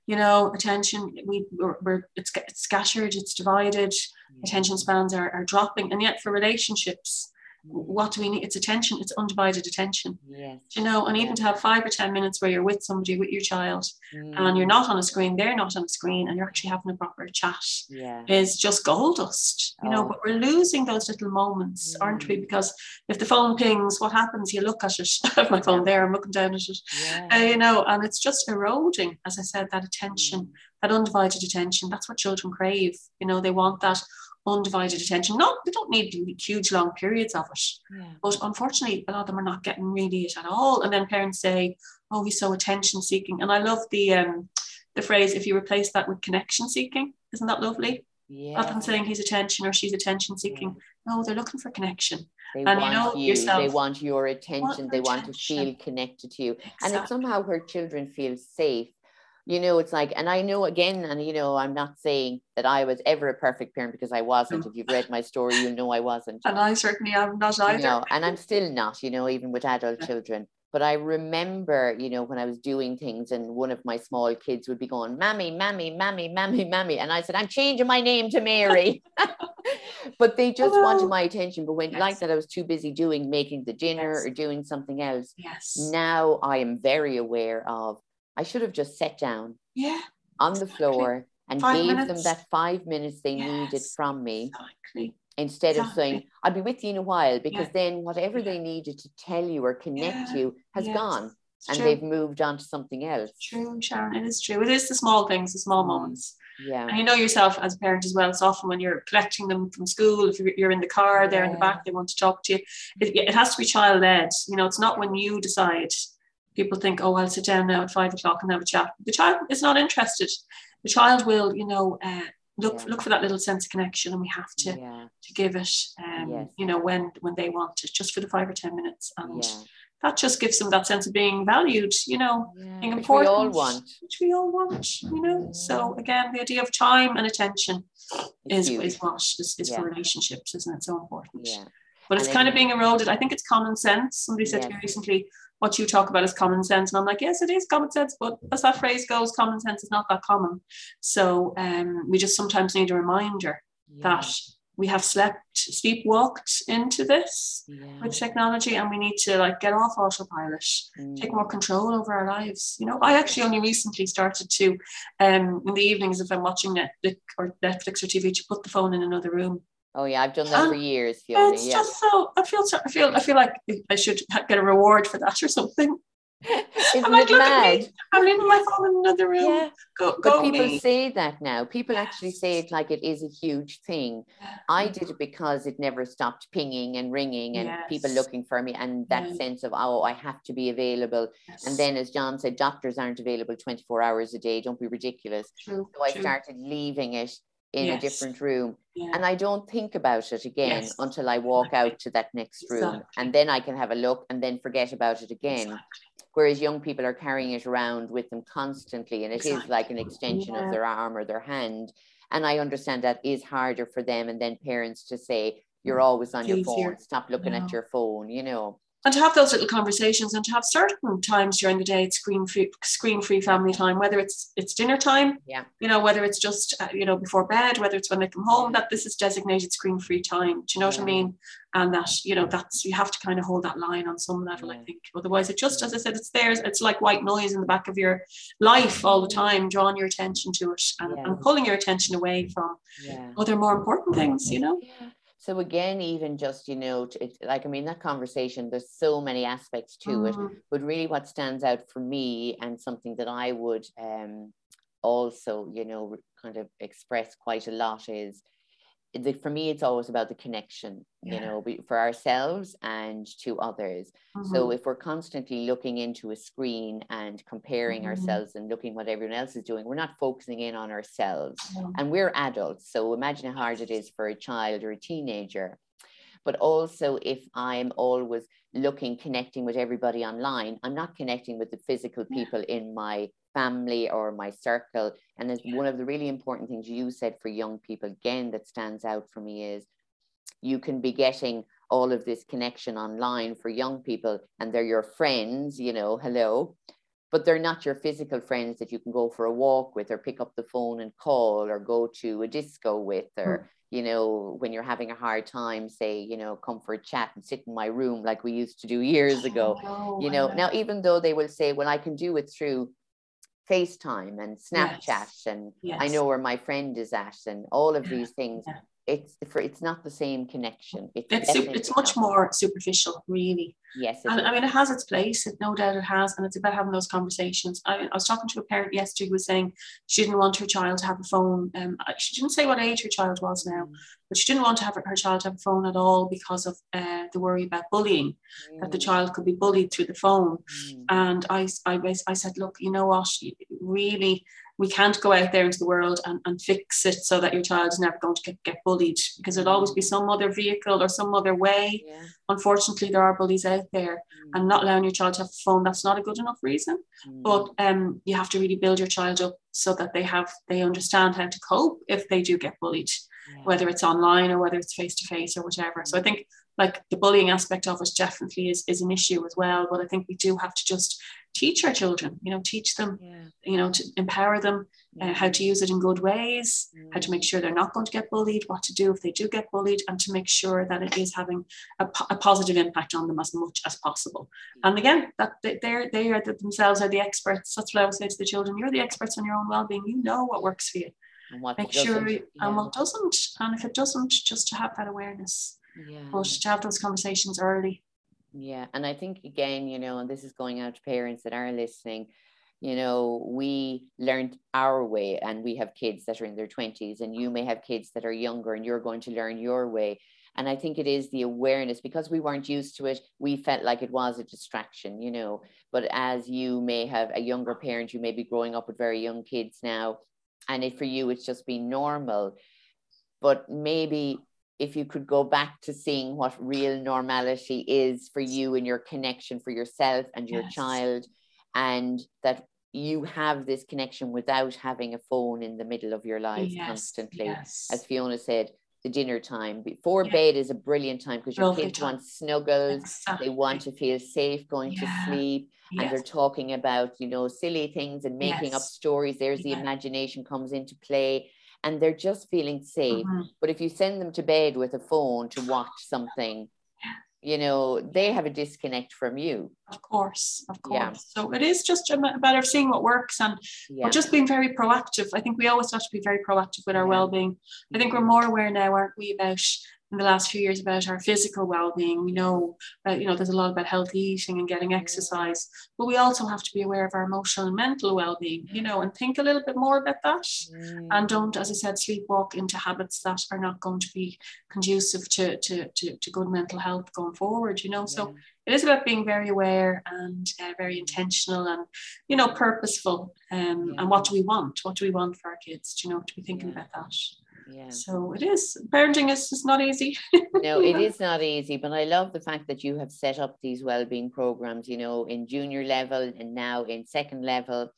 You know, attention, we we're, we're it's, it's scattered, it's divided, attention spans are, are dropping. And yet for relationships, what do we need? It's attention, it's undivided attention. Yes. You know, and even to have five or 10 minutes where you're with somebody, with your child, mm. and you're not on a screen, they're not on a screen, and you're actually having a proper chat yeah. is just gold dust. You oh. know, but we're losing those little moments, mm. aren't we? Because if the phone pings, what happens? You look at it. I have my phone there, I'm looking down at it. Yeah. Uh, you know, and it's just eroding, as I said, that attention, mm. that undivided attention. That's what children crave. You know, they want that undivided attention. Not they don't need huge long periods of it, yeah. but unfortunately, a lot of them are not getting really it at all. And then parents say, "Oh, he's so attention seeking." And I love the um, the phrase if you replace that with connection seeking. Isn't that lovely? Yeah. Rather than saying he's attention or she's attention seeking, yeah. no, they're looking for connection. They and want you, know, you yourself, they want your attention, want they want to feel connected to you. Exactly. And if somehow her children feel safe, you know, it's like, and I know again, and you know, I'm not saying that I was ever a perfect parent because I wasn't. If you've read my story, you know I wasn't. And I certainly am not either. You know, and I'm still not, you know, even with adult yeah. children. But I remember, you know, when I was doing things and one of my small kids would be going, Mammy, Mammy, Mammy, Mammy, Mammy. And I said, I'm changing my name to Mary. but they just Hello. wanted my attention. But when, yes. like that, I was too busy doing, making the dinner yes. or doing something else. Yes. Now I am very aware of, I should have just sat down yeah, on the floor and five gave minutes. them that five minutes they yes. needed from me. Exactly instead exactly. of saying i'll be with you in a while because yeah. then whatever yeah. they needed to tell you or connect yeah. you has gone it's and true. they've moved on to something else it's true sharon it is true it is the small things the small moments yeah and you know yourself as a parent as well it's often when you're collecting them from school if you're in the car they're in the back they want to talk to you it, it has to be child led you know it's not when you decide people think oh i'll sit down now at five o'clock and have a chat. The child is not interested. The child will you know uh, look yeah. look for that little sense of connection and we have to yeah. to give it um yes. you know when when they want it just for the five or ten minutes. And yeah. that just gives them that sense of being valued you know being which important we all want. Which we all want you know? So again the idea of time and attention it's is, is what is, is for relationships isn't it? So important but it's kind of being eroded I think it's common sense somebody said yes. to me recently what you talk about is common sense. And I'm like, yes, it is common sense, but as that phrase goes, common sense is not that common. So um, we just sometimes need a reminder yeah. that we have slept, sleepwalked into this yeah. with technology, and we need to like get off autopilot, mm. take more control over our lives. You know, I actually only recently started to, um, in the evenings if I'm watching Netflix or Netflix or TV, to put the phone in another room Oh yeah, I've done that and for years. Fiona. It's yeah. just so I feel I feel I feel like I should get a reward for that or something. Isn't I'm like, it mad? I'm leaving my phone in another room. Yeah. Go, go but people me. say that now. People yes. actually say it like it is a huge thing. I did it because it never stopped pinging and ringing and yes. people looking for me and that sense of oh I have to be available. And then as John said, doctors aren't available 24 hours a day. Don't be ridiculous. True, so I true. started leaving it in yes. a different room yeah. and i don't think about it again yes. until i walk exactly. out to that next room exactly. and then i can have a look and then forget about it again exactly. whereas young people are carrying it around with them constantly and it is like an extension yeah. of their arm or their hand and i understand that is harder for them and then parents to say you're mm. always on your phone stop looking at your phone you know and to have those little conversations and to have certain times during the day it's screen free screen free family time whether it's it's dinner time yeah. you know whether it's just uh, you know before bed whether it's when they come home that this is designated screen free time. Do you know yeah. what i mean? And that you know that's you have to kind of hold that line on some level i think. Otherwise it just as i said it's there it's like white noise in the back of your life all the time drawing your attention to it and, yeah. and pulling your attention away from other more important things you know so again, even just, you know, it's like, I mean, that conversation, there's so many aspects to mm-hmm. it, but really what stands out for me and something that I would um, also, you know, kind of express quite a lot is the, for me, it's always about the connection, yeah. you know, for ourselves and to others. Mm-hmm. So if we're constantly looking into a screen and comparing mm-hmm. ourselves and looking what everyone else is doing, we're not focusing in on ourselves. Mm-hmm. And we're adults. So imagine how hard it is for a child or a teenager. But also, if I'm always looking, connecting with everybody online, I'm not connecting with the physical people in my family or my circle. And as one of the really important things you said for young people, again, that stands out for me is you can be getting all of this connection online for young people and they're your friends, you know, hello, but they're not your physical friends that you can go for a walk with or pick up the phone and call or go to a disco with or, mm. You know, when you're having a hard time, say, you know, come for a chat and sit in my room like we used to do years ago. Oh, you know, now even though they will say, well, I can do it through FaceTime and Snapchat yes. and yes. I know where my friend is at and all of these things. Yeah. It's for it's not the same connection. It's it's, it's much more superficial, really. Yes, and, I mean it has its place. It, no doubt it has, and it's about having those conversations. I, I was talking to a parent yesterday who was saying she didn't want her child to have a phone. Um, she didn't say what age her child was now, mm. but she didn't want to have her, her child have a phone at all because of uh, the worry about bullying, mm. that the mm. child could be bullied through the phone. Mm. And I, I, I said, look, you know what, really, we can't go out there into the world and, and fix it so that your child is never going to get, get bullied because there'll always be some other vehicle or some other way. Yeah. Unfortunately, there are bullies out there, mm. and not allowing your child to have a phone that's not a good enough reason. Mm. But um, you have to really build your child up so that they have they understand how to cope if they do get bullied, yeah. whether it's online or whether it's face to face or whatever. So I think like the bullying aspect of it definitely is, is an issue as well. But I think we do have to just teach our children, you know, teach them, yeah. you know, to empower them, uh, yeah. uh, how to use it in good ways, mm. how to make sure they're not going to get bullied, what to do if they do get bullied, and to make sure that it is having a, a positive impact on them as much as possible. And again, that they're they are themselves are the experts. That's what I would say to the children: you're the experts on your own well-being. You know what works for you. What make sure yeah. and what doesn't, and if it doesn't, just to have that awareness. Yeah. But to have those conversations early yeah. And I think, again, you know, and this is going out to parents that are listening, you know, we learned our way and we have kids that are in their 20s, and you may have kids that are younger and you're going to learn your way. And I think it is the awareness because we weren't used to it. We felt like it was a distraction, you know. But as you may have a younger parent, you may be growing up with very young kids now, and it, for you, it's just been normal. But maybe if you could go back to seeing what real normality is for you and your connection for yourself and your yes. child and that you have this connection without having a phone in the middle of your lives yes. constantly yes. as fiona said the dinner time before yeah. bed is a brilliant time because your kids want snuggles exactly. Uh, they want to feel safe going yeah. to sleep yes. and they're talking about you know silly things and making yes. up stories there's yeah. the imagination comes into play and they're just feeling safe. Mm-hmm. But if you send them to bed with a phone to watch something, you know, they have a disconnect from you. Of course, of course. Yeah. So it is just a matter of seeing what works and yeah. just being very proactive. I think we always have to be very proactive with our yeah. well-being. I think we're more aware now, aren't we, about in the last few years about our physical well-being. We know that you know there's a lot about healthy eating and getting exercise, but we also have to be aware of our emotional and mental well-being. You know, and think a little bit more about that, mm. and don't, as I said, sleepwalk into habits that are not going to be conducive to to to, to good mental health going forward. You know, yeah. so it is about being very aware and uh, very intentional and you know purposeful um, yeah. and what do we want what do we want for our kids Do you know to be thinking yeah. about that yeah. So it is parenting is just not easy. no, it is not easy, but I love the fact that you have set up these well-being programs, you know, in junior level and now in second level.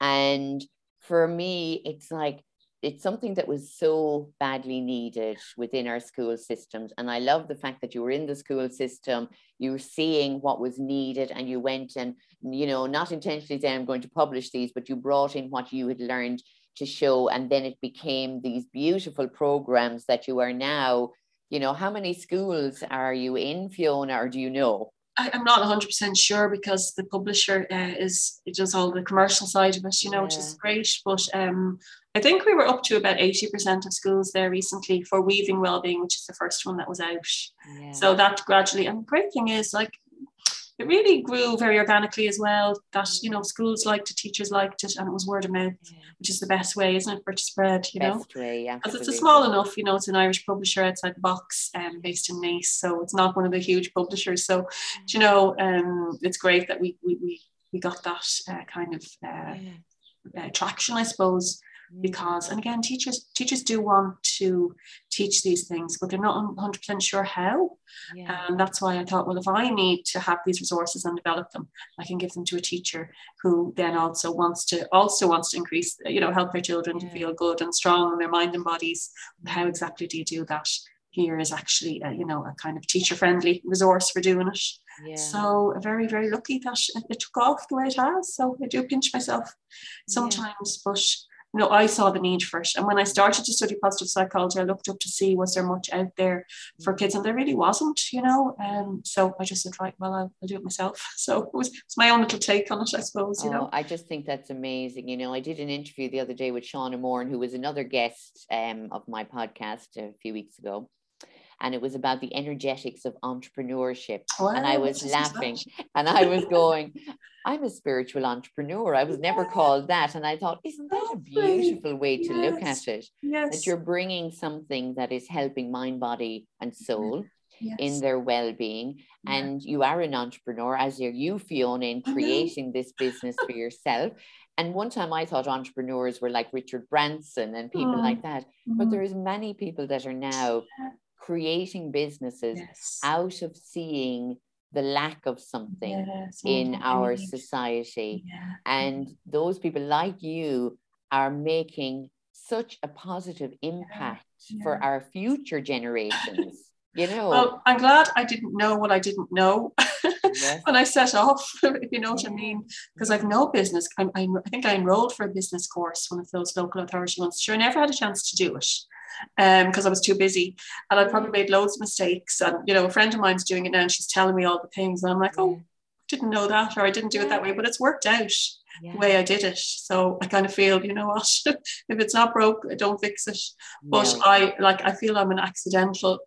And for me, it's like it's something that was so badly needed within our school systems. And I love the fact that you were in the school system, you were seeing what was needed, and you went and, you know, not intentionally saying I'm going to publish these, but you brought in what you had learned to show and then it became these beautiful programs that you are now you know how many schools are you in fiona or do you know I, am not 100% sure because the publisher uh, is it does all the commercial side of it you know yeah. which is great but um I think we were up to about 80% of schools there recently for Weaving Wellbeing, which is the first one that was out. Yeah. So that gradually, and the great thing is like it really grew very organically as well. That you know, schools liked it, teachers liked it, and it was word of mouth, yeah. which is the best way, isn't it, for it to spread? You best know, way. Because it's a small enough, you know, it's an Irish publisher outside the box, um, based in Nice, so it's not one of the huge publishers. So, you know, um, it's great that we we we, we got that uh, kind of uh, yeah. uh, traction, I suppose Mm-hmm. because and again teachers teachers do want to teach these things but they're not 100% sure how. Yeah. and that's why i thought well if i need to have these resources and develop them i can give them to a teacher who then also wants to also wants to increase you know help their children yeah. to feel good and strong in their mind and bodies. Mm-hmm. How exactly do you do that? Here is actually a, you know a kind of teacher friendly resource for doing it. Yeah. so very very lucky that it took off the way it has. So i do pinch myself sometimes but you know, I saw the need for it. And when I started to study positive psychology, I looked up to see was there much out there for kids, and there really wasn't, you know. Um, so I just said, right, well, I'll, I'll do it myself. So it was, it was my own little take on it, I suppose, you oh, know. I just think that's amazing. You know, I did an interview the other day with Shauna Moore, who was another guest um, of my podcast a few weeks ago and it was about the energetics of entrepreneurship. Wow, and I was laughing and I was going, I'm a spiritual entrepreneur. I was never called that. And I thought, isn't that a beautiful way to yes. look at it? Yes. That you're bringing something that is helping mind, body, and soul. Yes. in their well-being yeah. and you are an entrepreneur as you're you fiona in creating this business for yourself and one time i thought entrepreneurs were like richard branson and people oh. like that mm-hmm. but there's many people that are now creating businesses yes. out of seeing the lack of something yes, in our society. Yeah. And those people like you are making such a positive impact yeah. Yeah. for our future generations. You know, well, I'm glad I didn't know what I didn't know yes. when I set off, if you know what I mean, because I've no business. I, I, I think I enrolled for a business course, one of those local authority ones. Sure, I never had a chance to do it because um, I was too busy. And I probably made loads of mistakes. And, you know, a friend of mine's doing it now and she's telling me all the things. And I'm like, oh, didn't know that or I didn't do it that way, but it's worked out yeah. the way I did it. So I kind of feel, you know what, if it's not broke, I don't fix it. But no. I like I feel I'm an accidental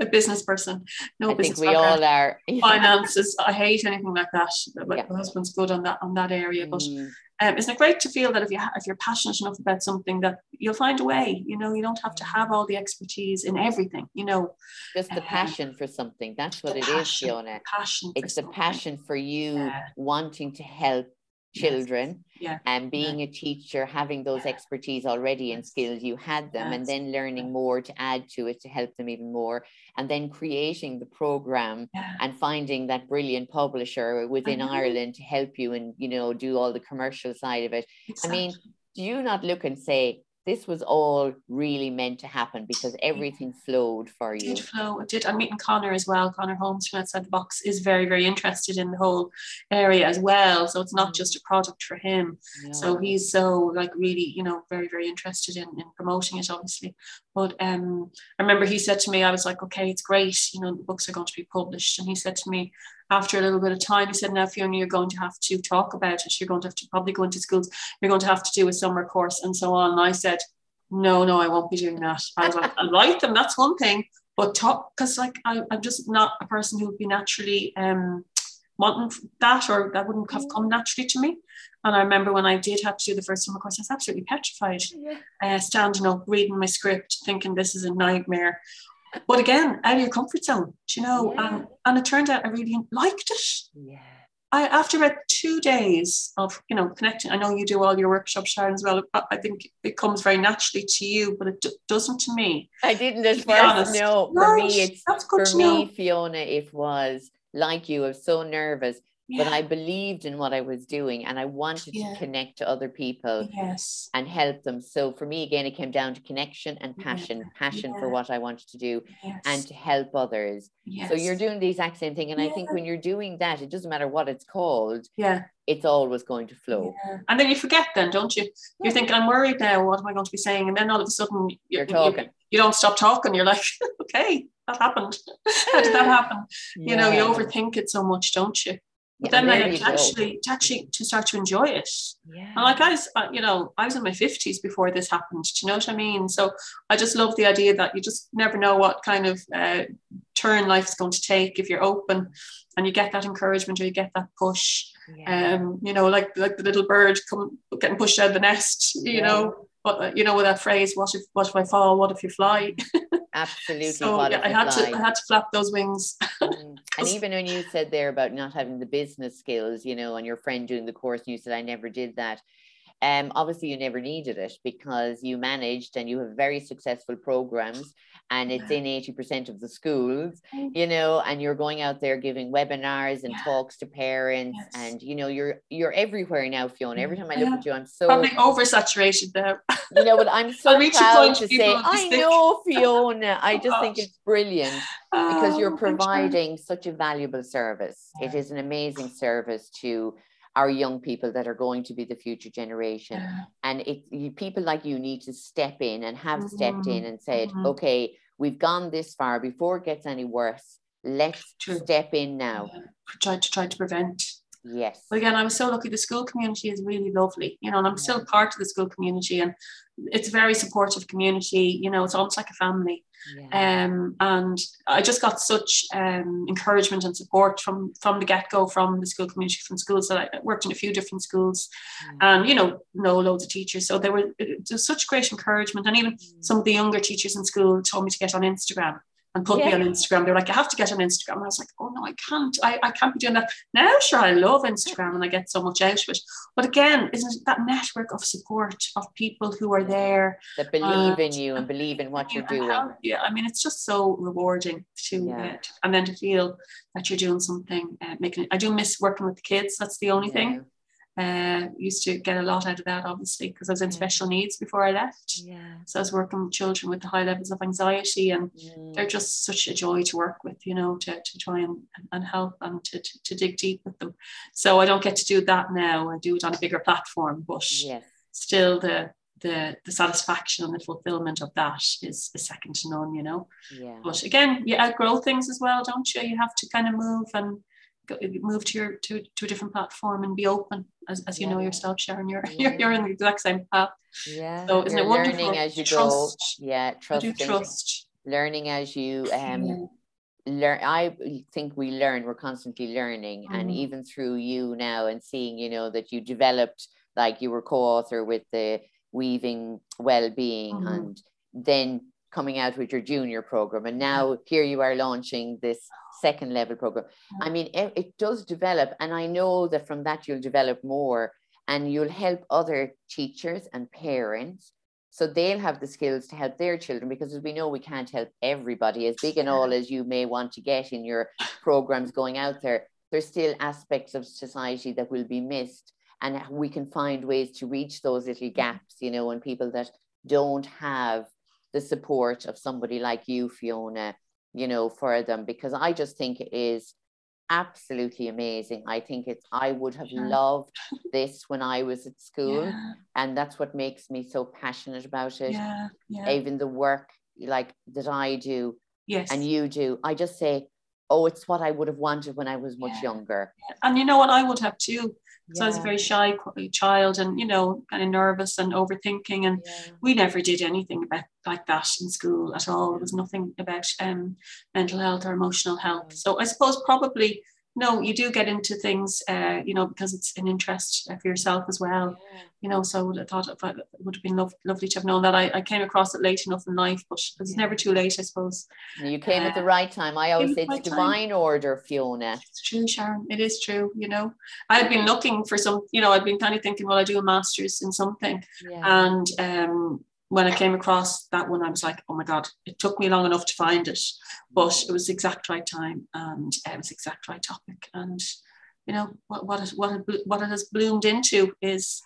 a business person. No I business. Think we all are. Finances. I hate anything like that. But yeah. my husband's good on that on that area. But mm. um, isn't it great to feel that if you ha- if you're passionate enough about something that you'll find a way. You know, you don't have to have all the expertise in everything. You know, just the um, passion for something. That's what it passion, is, Fiona. Passion. It's the passion for you yeah. wanting to help children yeah. and being yeah. a teacher having those expertise already and skills you had them yes. and then learning more to add to it to help them even more and then creating the program yeah. and finding that brilliant publisher within mm-hmm. Ireland to help you and you know do all the commercial side of it exactly. i mean do you not look and say this was all really meant to happen because everything flowed for you. It did flow. It did. I'm meeting Connor as well. Connor Holmes from outside the box is very, very interested in the whole area as well. So it's not mm. just a product for him. No. So he's so like really, you know, very, very interested in, in promoting it, obviously. But um, I remember he said to me, I was like, okay, it's great. You know, the books are going to be published. And he said to me, after a little bit of time, he said, now Fiona, you're going to have to talk about it. You're going to have to probably go into schools. You're going to have to do a summer course and so on. And I said, no, no, I won't be doing that. I was like, I like them. That's one thing. But talk, because like I, I'm just not a person who would be naturally um, wanting that or that wouldn't have come naturally to me. And I remember when I did have to do the first summer course, I was absolutely petrified, yeah. uh, standing up, reading my script, thinking this is a nightmare. But again, out of your comfort zone, you know, yeah. and, and it turned out I really liked it. Yeah. I, after about two days of you know connecting, I know you do all your workshops, Sharon, as well. I think it comes very naturally to you, but it d- doesn't to me. I didn't as well. No, for me, it's for me, know. Fiona. It was like you. I was so nervous but I believed in what I was doing and I wanted yeah. to connect to other people yes. and help them. So for me, again, it came down to connection and passion, yeah. passion yeah. for what I wanted to do yes. and to help others. Yes. So you're doing the exact same thing. And I think when you're doing that, it doesn't matter what it's called. Yeah. It's always going to flow. And then you forget then, don't you? You think I'm worried now. What am I going to be saying? And then all of a sudden you're, you're talking. You, you don't stop talking. You're like, okay, that happened. How did that happen? You know, you overthink it so much, don't you? But yeah, then I actually, to actually to start to enjoy it. Yeah. And like I was, you know, I was in my fifties before this happened. Do you know what I mean? So I just love the idea that you just never know what kind of uh, turn life is going to take if you're open, and you get that encouragement or you get that push. Yeah. Um, you know, like like the little bird come getting pushed out of the nest. You yeah. know, but uh, you know, with that phrase, "What if what if I fall? What if you fly?" Absolutely. So yeah, I had fly. to I had to flap those wings. mm. And even when you said there about not having the business skills, you know, and your friend doing the course, and you said I never did that. Um, obviously you never needed it because you managed and you have very successful programs and it's in 80% of the schools, you know, and you're going out there giving webinars and yeah. talks to parents yes. and you know, you're you're everywhere now, Fiona. Every time I look at you, I'm so probably oversaturated there. you know, but I'm so proud to say, I know, Fiona. I just oh, think it's brilliant because you're oh, providing such a valuable service. Yeah. It is an amazing service to our young people that are going to be the future generation. Yeah. And it you, people like you need to step in and have mm-hmm. stepped in and said, mm-hmm. okay, we've gone this far before it gets any worse. Let's True. step in now. Yeah. Try to try to prevent. Yes. But again, I'm so lucky. The school community is really lovely, you know, and I'm still part of the school community, and it's a very supportive community. You know, it's almost like a family. Yeah. Um, and I just got such um, encouragement and support from from the get go from the school community, from schools that I worked in a few different schools, and you know know loads of teachers. So there were just such great encouragement, and even mm. some of the younger teachers in school told me to get on Instagram and put yeah. me on Instagram. They're like, you have to get on Instagram. And I was like, oh no, I can't. I, I can't be doing that. Now, sure, I love Instagram and I get so much out of it. But again, isn't it that network of support of people who are there that believe in you and believe in what you're doing? How, yeah, I mean, it's just so rewarding to, yeah. uh, and then to feel that you're doing something, uh, making. It. I do miss working with the kids. That's the only yeah. thing. Uh, used to get a lot out of that, obviously, because I was in special needs before I left. Yeah. So I was working with children with the high levels of anxiety, and mm. they're just such a joy to work with, you know, to, to try and, and help and to, to, to, dig deep with them. So I don't get to do that now. I do it on a bigger platform, but yes. still the the the satisfaction and the fulfillment of that is, is second to none, you know. Yeah. But again, you outgrow things as well, don't you? You have to kind of move and move to your to, to a different platform and be open as, as you yeah. know yourself sharon you're, yeah. you're you're in the exact same path yeah so isn't you're it wonderful learning as you trust. go yeah trust trust learning as you um yeah. learn i think we learn we're constantly learning mm. and even through you now and seeing you know that you developed like you were co-author with the weaving well-being mm. and then coming out with your junior program and now mm-hmm. here you are launching this second level program. I mean it, it, does develop and i know that from that you'll develop more and you'll help other teachers and parents so they'll have the skills to help their children because as we know we can't help everybody as big and all as you may want to get in your programs going out there there's still aspects of society that will be missed and we can find ways to reach those little mm-hmm. gaps you know and people that don't have the support of somebody like you, Fiona, you know, for them, because I just think it is absolutely amazing. I think it's, I would have loved this when I was at school. Yeah. And that's what makes me so passionate about it. Yeah. yeah. Even the work like that I do yes. and you do, I just say, oh, it's what I would have wanted when I was much younger. And you know what I would have too. So yeah. I was a very shy child and, you know, kind of nervous and overthinking. And yeah. we never did anything about like that in school at all. There was nothing about um, mental health or emotional health. So I suppose probably no, you do get into things, uh, you know, because it's an interest for yourself as well, yeah. you know. So I would have thought it would have been lo- lovely to have known that. I, I came across it late enough in life, but it's yeah. never too late, I suppose. You came uh, at the uh, right time. I always say it's divine time. order, Fiona. It's true, Sharon. It is true. You know, I had been looking for some. You know, I'd been kind of thinking, well, I do a master's in something, yeah. and um, when I came across that one, I was like, oh my God, it took me long enough to find it, but it was the exact right time and it was the exact right topic. And, you know, what, what, it, what, it, what it has bloomed into is,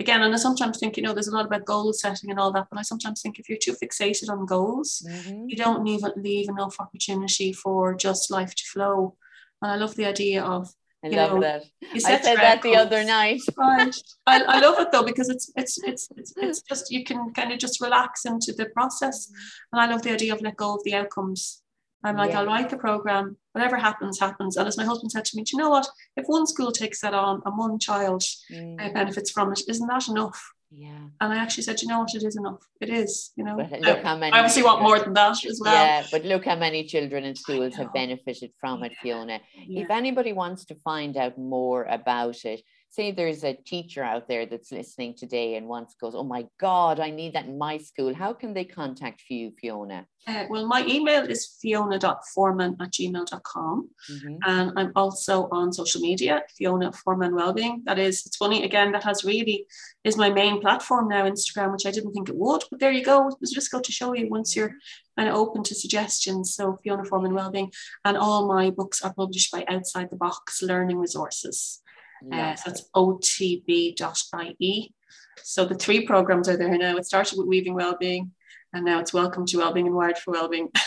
again, and I sometimes think, you know, there's a lot about goal setting and all that, but I sometimes think if you're too fixated on goals, mm-hmm. you don't leave, leave enough opportunity for just life to flow. And I love the idea of I you love know, that. I said that the other night. right. I, I love it though because it's it's it's it's it's just you can kind of just relax into the process, and I love the idea of let go of the outcomes. I'm like, yeah. I'll write the program, whatever happens, happens. And as my husband said to me, do you know what? If one school takes that on and one child mm. benefits from it, isn't that enough? Yeah. And I actually said, you know what, it is enough. It is, you know. But look how many I obviously want more than that as well. Yeah, but look how many children in schools have benefited from it, Fiona. Yeah. If anybody wants to find out more about it, say there's a teacher out there that's listening today and wants goes, oh my God, I need that in my school. How can they contact you, Fiona? Uh, well, my email is fiona.forman at gmail.com. Mm-hmm. And I'm also on social media, Fiona Forman Wellbeing. That is, it's funny, again, that has really is my main platform now, Instagram, which I didn't think it would. But there you go. It was just go to show you once you're kind of open to suggestions. So Fiona Forman Wellbeing. And all my books are published by Outside the Box Learning Resources. Uh, so it's otb.ie. So the three programs are there now. It started with Weaving Wellbeing, and now it's Welcome to Wellbeing and Wired for Wellbeing.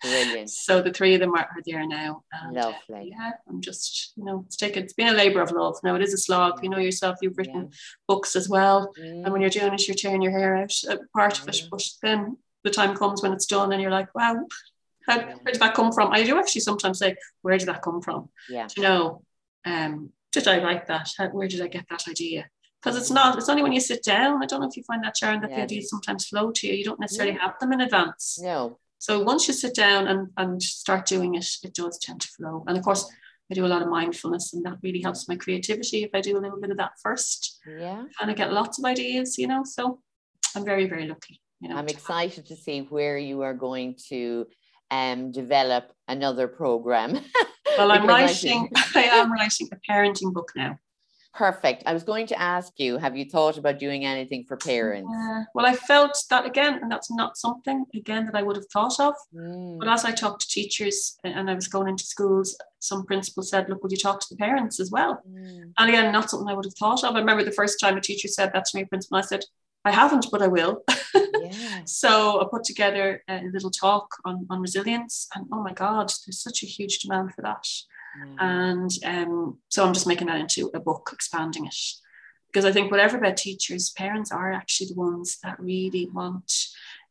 Brilliant. so the three of them are, are there now. And, Lovely. Uh, yeah, I'm just, you know, it's taken, it's been a labor of love. Now it is a slog. You know yourself, you've written yeah. books as well. Mm. And when you're doing it, you're tearing your hair out, uh, part of it. But then the time comes when it's done and you're like, wow, how, where did that come from? I do actually sometimes say, where did that come from? Yeah. You know, um, did I like that? How, where did I get that idea? Because it's not, it's only when you sit down. I don't know if you find that, Sharon, that yeah. the ideas sometimes flow to you. You don't necessarily yeah. have them in advance. No. So once you sit down and, and start doing it, it does tend to flow. And of course, I do a lot of mindfulness, and that really helps my creativity if I do a little bit of that first. Yeah. And I get lots of ideas, you know. So I'm very, very lucky. You know, I'm excited to see where you are going to um, develop another program. well, I'm writing, I am writing a parenting book now. Perfect. I was going to ask you, have you thought about doing anything for parents? Uh, well, I felt that again, and that's not something again that I would have thought of. Mm. But as I talked to teachers and I was going into schools, some principal said, Look, would you talk to the parents as well? Mm. And again, not something I would have thought of. I remember the first time a teacher said that to me, principal, I said, I haven't, but I will. Yeah. so I put together a little talk on, on resilience, and oh my God, there's such a huge demand for that. Mm. And um, so I'm just making that into a book, expanding it. Because I think whatever about teachers, parents are actually the ones that really want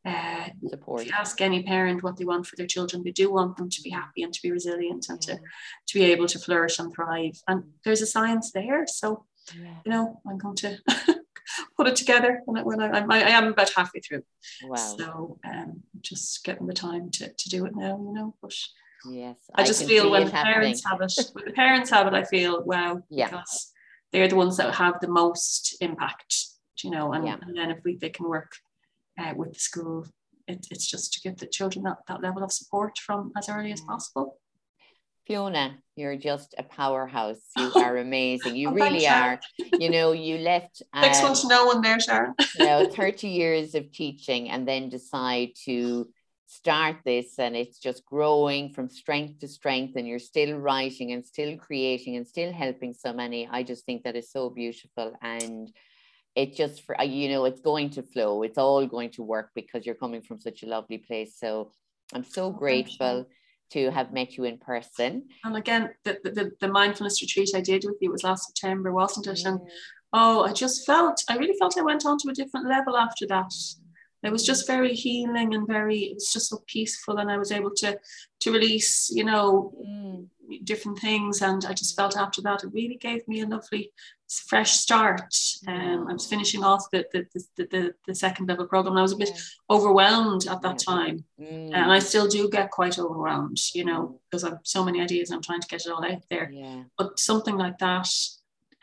uh, support. If you ask any parent what they want for their children, they do want them to be happy and to be resilient and yeah. to, to be able to flourish and thrive. And there's a science there. So, yeah. you know, I'm going to put it together when I, when I, I, I am about halfway through. Wow. So um, just getting the time to, to do it now, you know, but Yes. I, I just feel when the parents have it, when the parents have it, I feel wow, yeah. because they're the ones that have the most impact, you know, and, yeah. and then if we they can work uh, with the school, it, it's just to give the children that, that level of support from as early as possible. Fiona, you're just a powerhouse. You are amazing. You really are. You know, you left. Um, Next one to know one there, Sharon. you know, 30 years of teaching and then decide to start this and it's just growing from strength to strength and you're still writing and still creating and still helping so many i just think that is so beautiful and it just for you know it's going to flow it's all going to work because you're coming from such a lovely place so i'm so grateful to have met you in person. And again the, the, the mindfulness retreat i did with you was last september wasn't it? And oh i just felt i really felt i went on to a different level after that. It was just very healing and very it was just so peaceful and i was able to to release you know mm. Different things and i just felt after that it really gave me a lovely fresh start. Um, i was finishing off the the, the, the, the second level program i was a bit overwhelmed at that time. Mm. and i still do get quite overwhelmed you know because i've so many ideas and i'm trying to get it all out there. Yeah. but something like that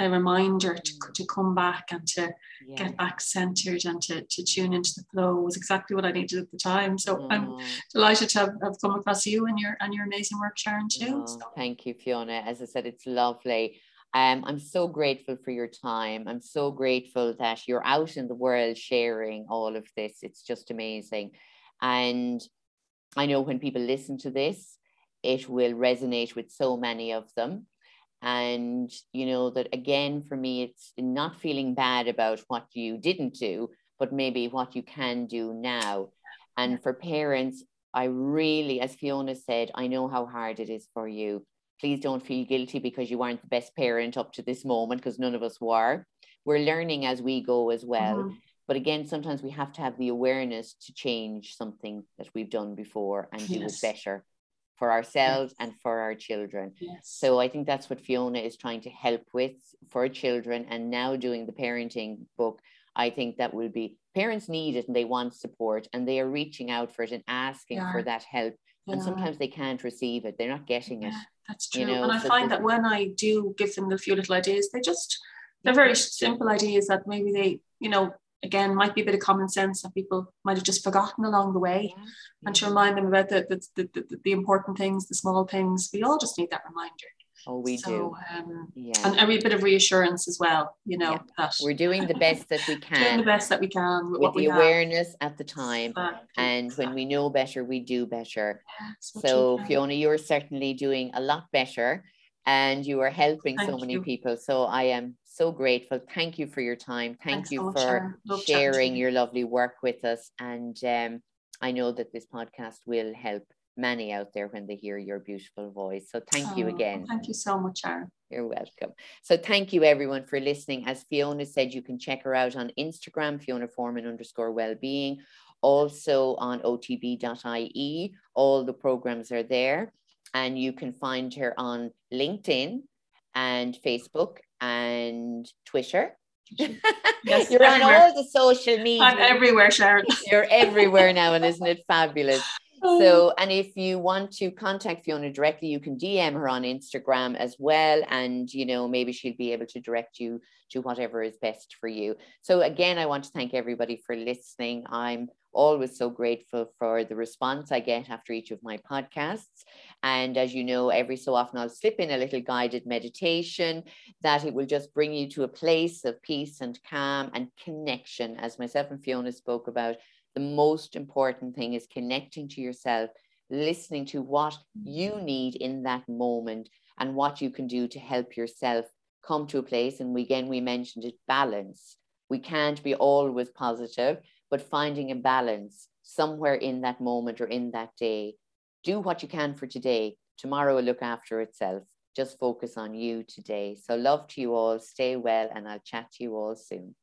a reminder to, mm. to come back and to yeah. get back centered and to, to tune into the flow was exactly what I needed at the time. So oh. I'm delighted to have, have, come across you and your and your amazing work, Sharon, too. Oh, so. Thank you, Fiona. As I said, it's lovely. Um, I'm so grateful for your time. I'm so grateful that you're out in the world sharing all of this. It's just amazing. And I know when people listen to this, it will resonate with so many of them and you know that again for me it's not feeling bad about what you didn't do but maybe what you can do now. And for parents i really as fiona said i know how hard it is for you. Please don't feel guilty because you aren't the best parent up to this moment because none of us were. We're learning as we go as well. Mm-hmm. but again sometimes we have to have the awareness to change something that we've done before and yes. do it better for ourselves and for our children. Yes. So I think that's what Fiona is trying to help with for children and now doing the parenting book. I think that will be parents need it and they want support and they are reaching out for it and asking yeah. for that help. Yeah. And sometimes they can't receive it, they're not getting yeah, it. That's true. You know? And I so find that when I do give them a few little ideas, they just they're very simple ideas that maybe they, you know, again might be a bit of common sense that people might have just forgotten along the way yeah. and to remind them about the the, the, the, the important things the small things we all just need that reminder Oh, we so, do. Um, yeah. And a wee bit of reassurance as well, you know, yeah. that we're doing the best that we can. doing the best that we can with, with the awareness have. at the time. Exactly. And exactly. when we know better, we do better. Yeah, so, Fiona, you're certainly doing a lot better and you are helping Thank so many you. people. So I am so grateful. Thank you for your time. Thank Thanks you for sharing your lovely work with us. And um, I know that this podcast will help many out there when they hear your beautiful voice. So thank oh, you again. Thank you so much, Sharon. You're welcome. So thank you everyone for listening. As Fiona said, you can check her out on Instagram, Fiona Forman underscore wellbeing, also on otb.ie. All the programs are there. And you can find her on LinkedIn and Facebook and Twitter. Yes, You're everywhere. on all the social media. I'm everywhere, Sharon. You're everywhere now, and isn't it fabulous? Oh. So, and if you want to contact Fiona directly, you can DM her on Instagram as well. And, you know, maybe she'll be able to direct you to whatever is best for you. So, again, I want to thank everybody for listening. I'm always so grateful for the response I get after each of my podcasts. And as you know, every so often I'll slip in a little guided meditation that it will just bring you to a place of peace and calm and connection, as myself and Fiona spoke about. The most important thing is connecting to yourself, listening to what you mm. need in that moment and what you can do to help yourself come to a place. And we, again, we mentioned it balance. We can't be always positive but finding a balance somewhere in that moment or in that day. Do what you can for today. Tomorrow will look after itself. Just focus on you today. So, love to you all. Stay well, and I'll chat to you all soon.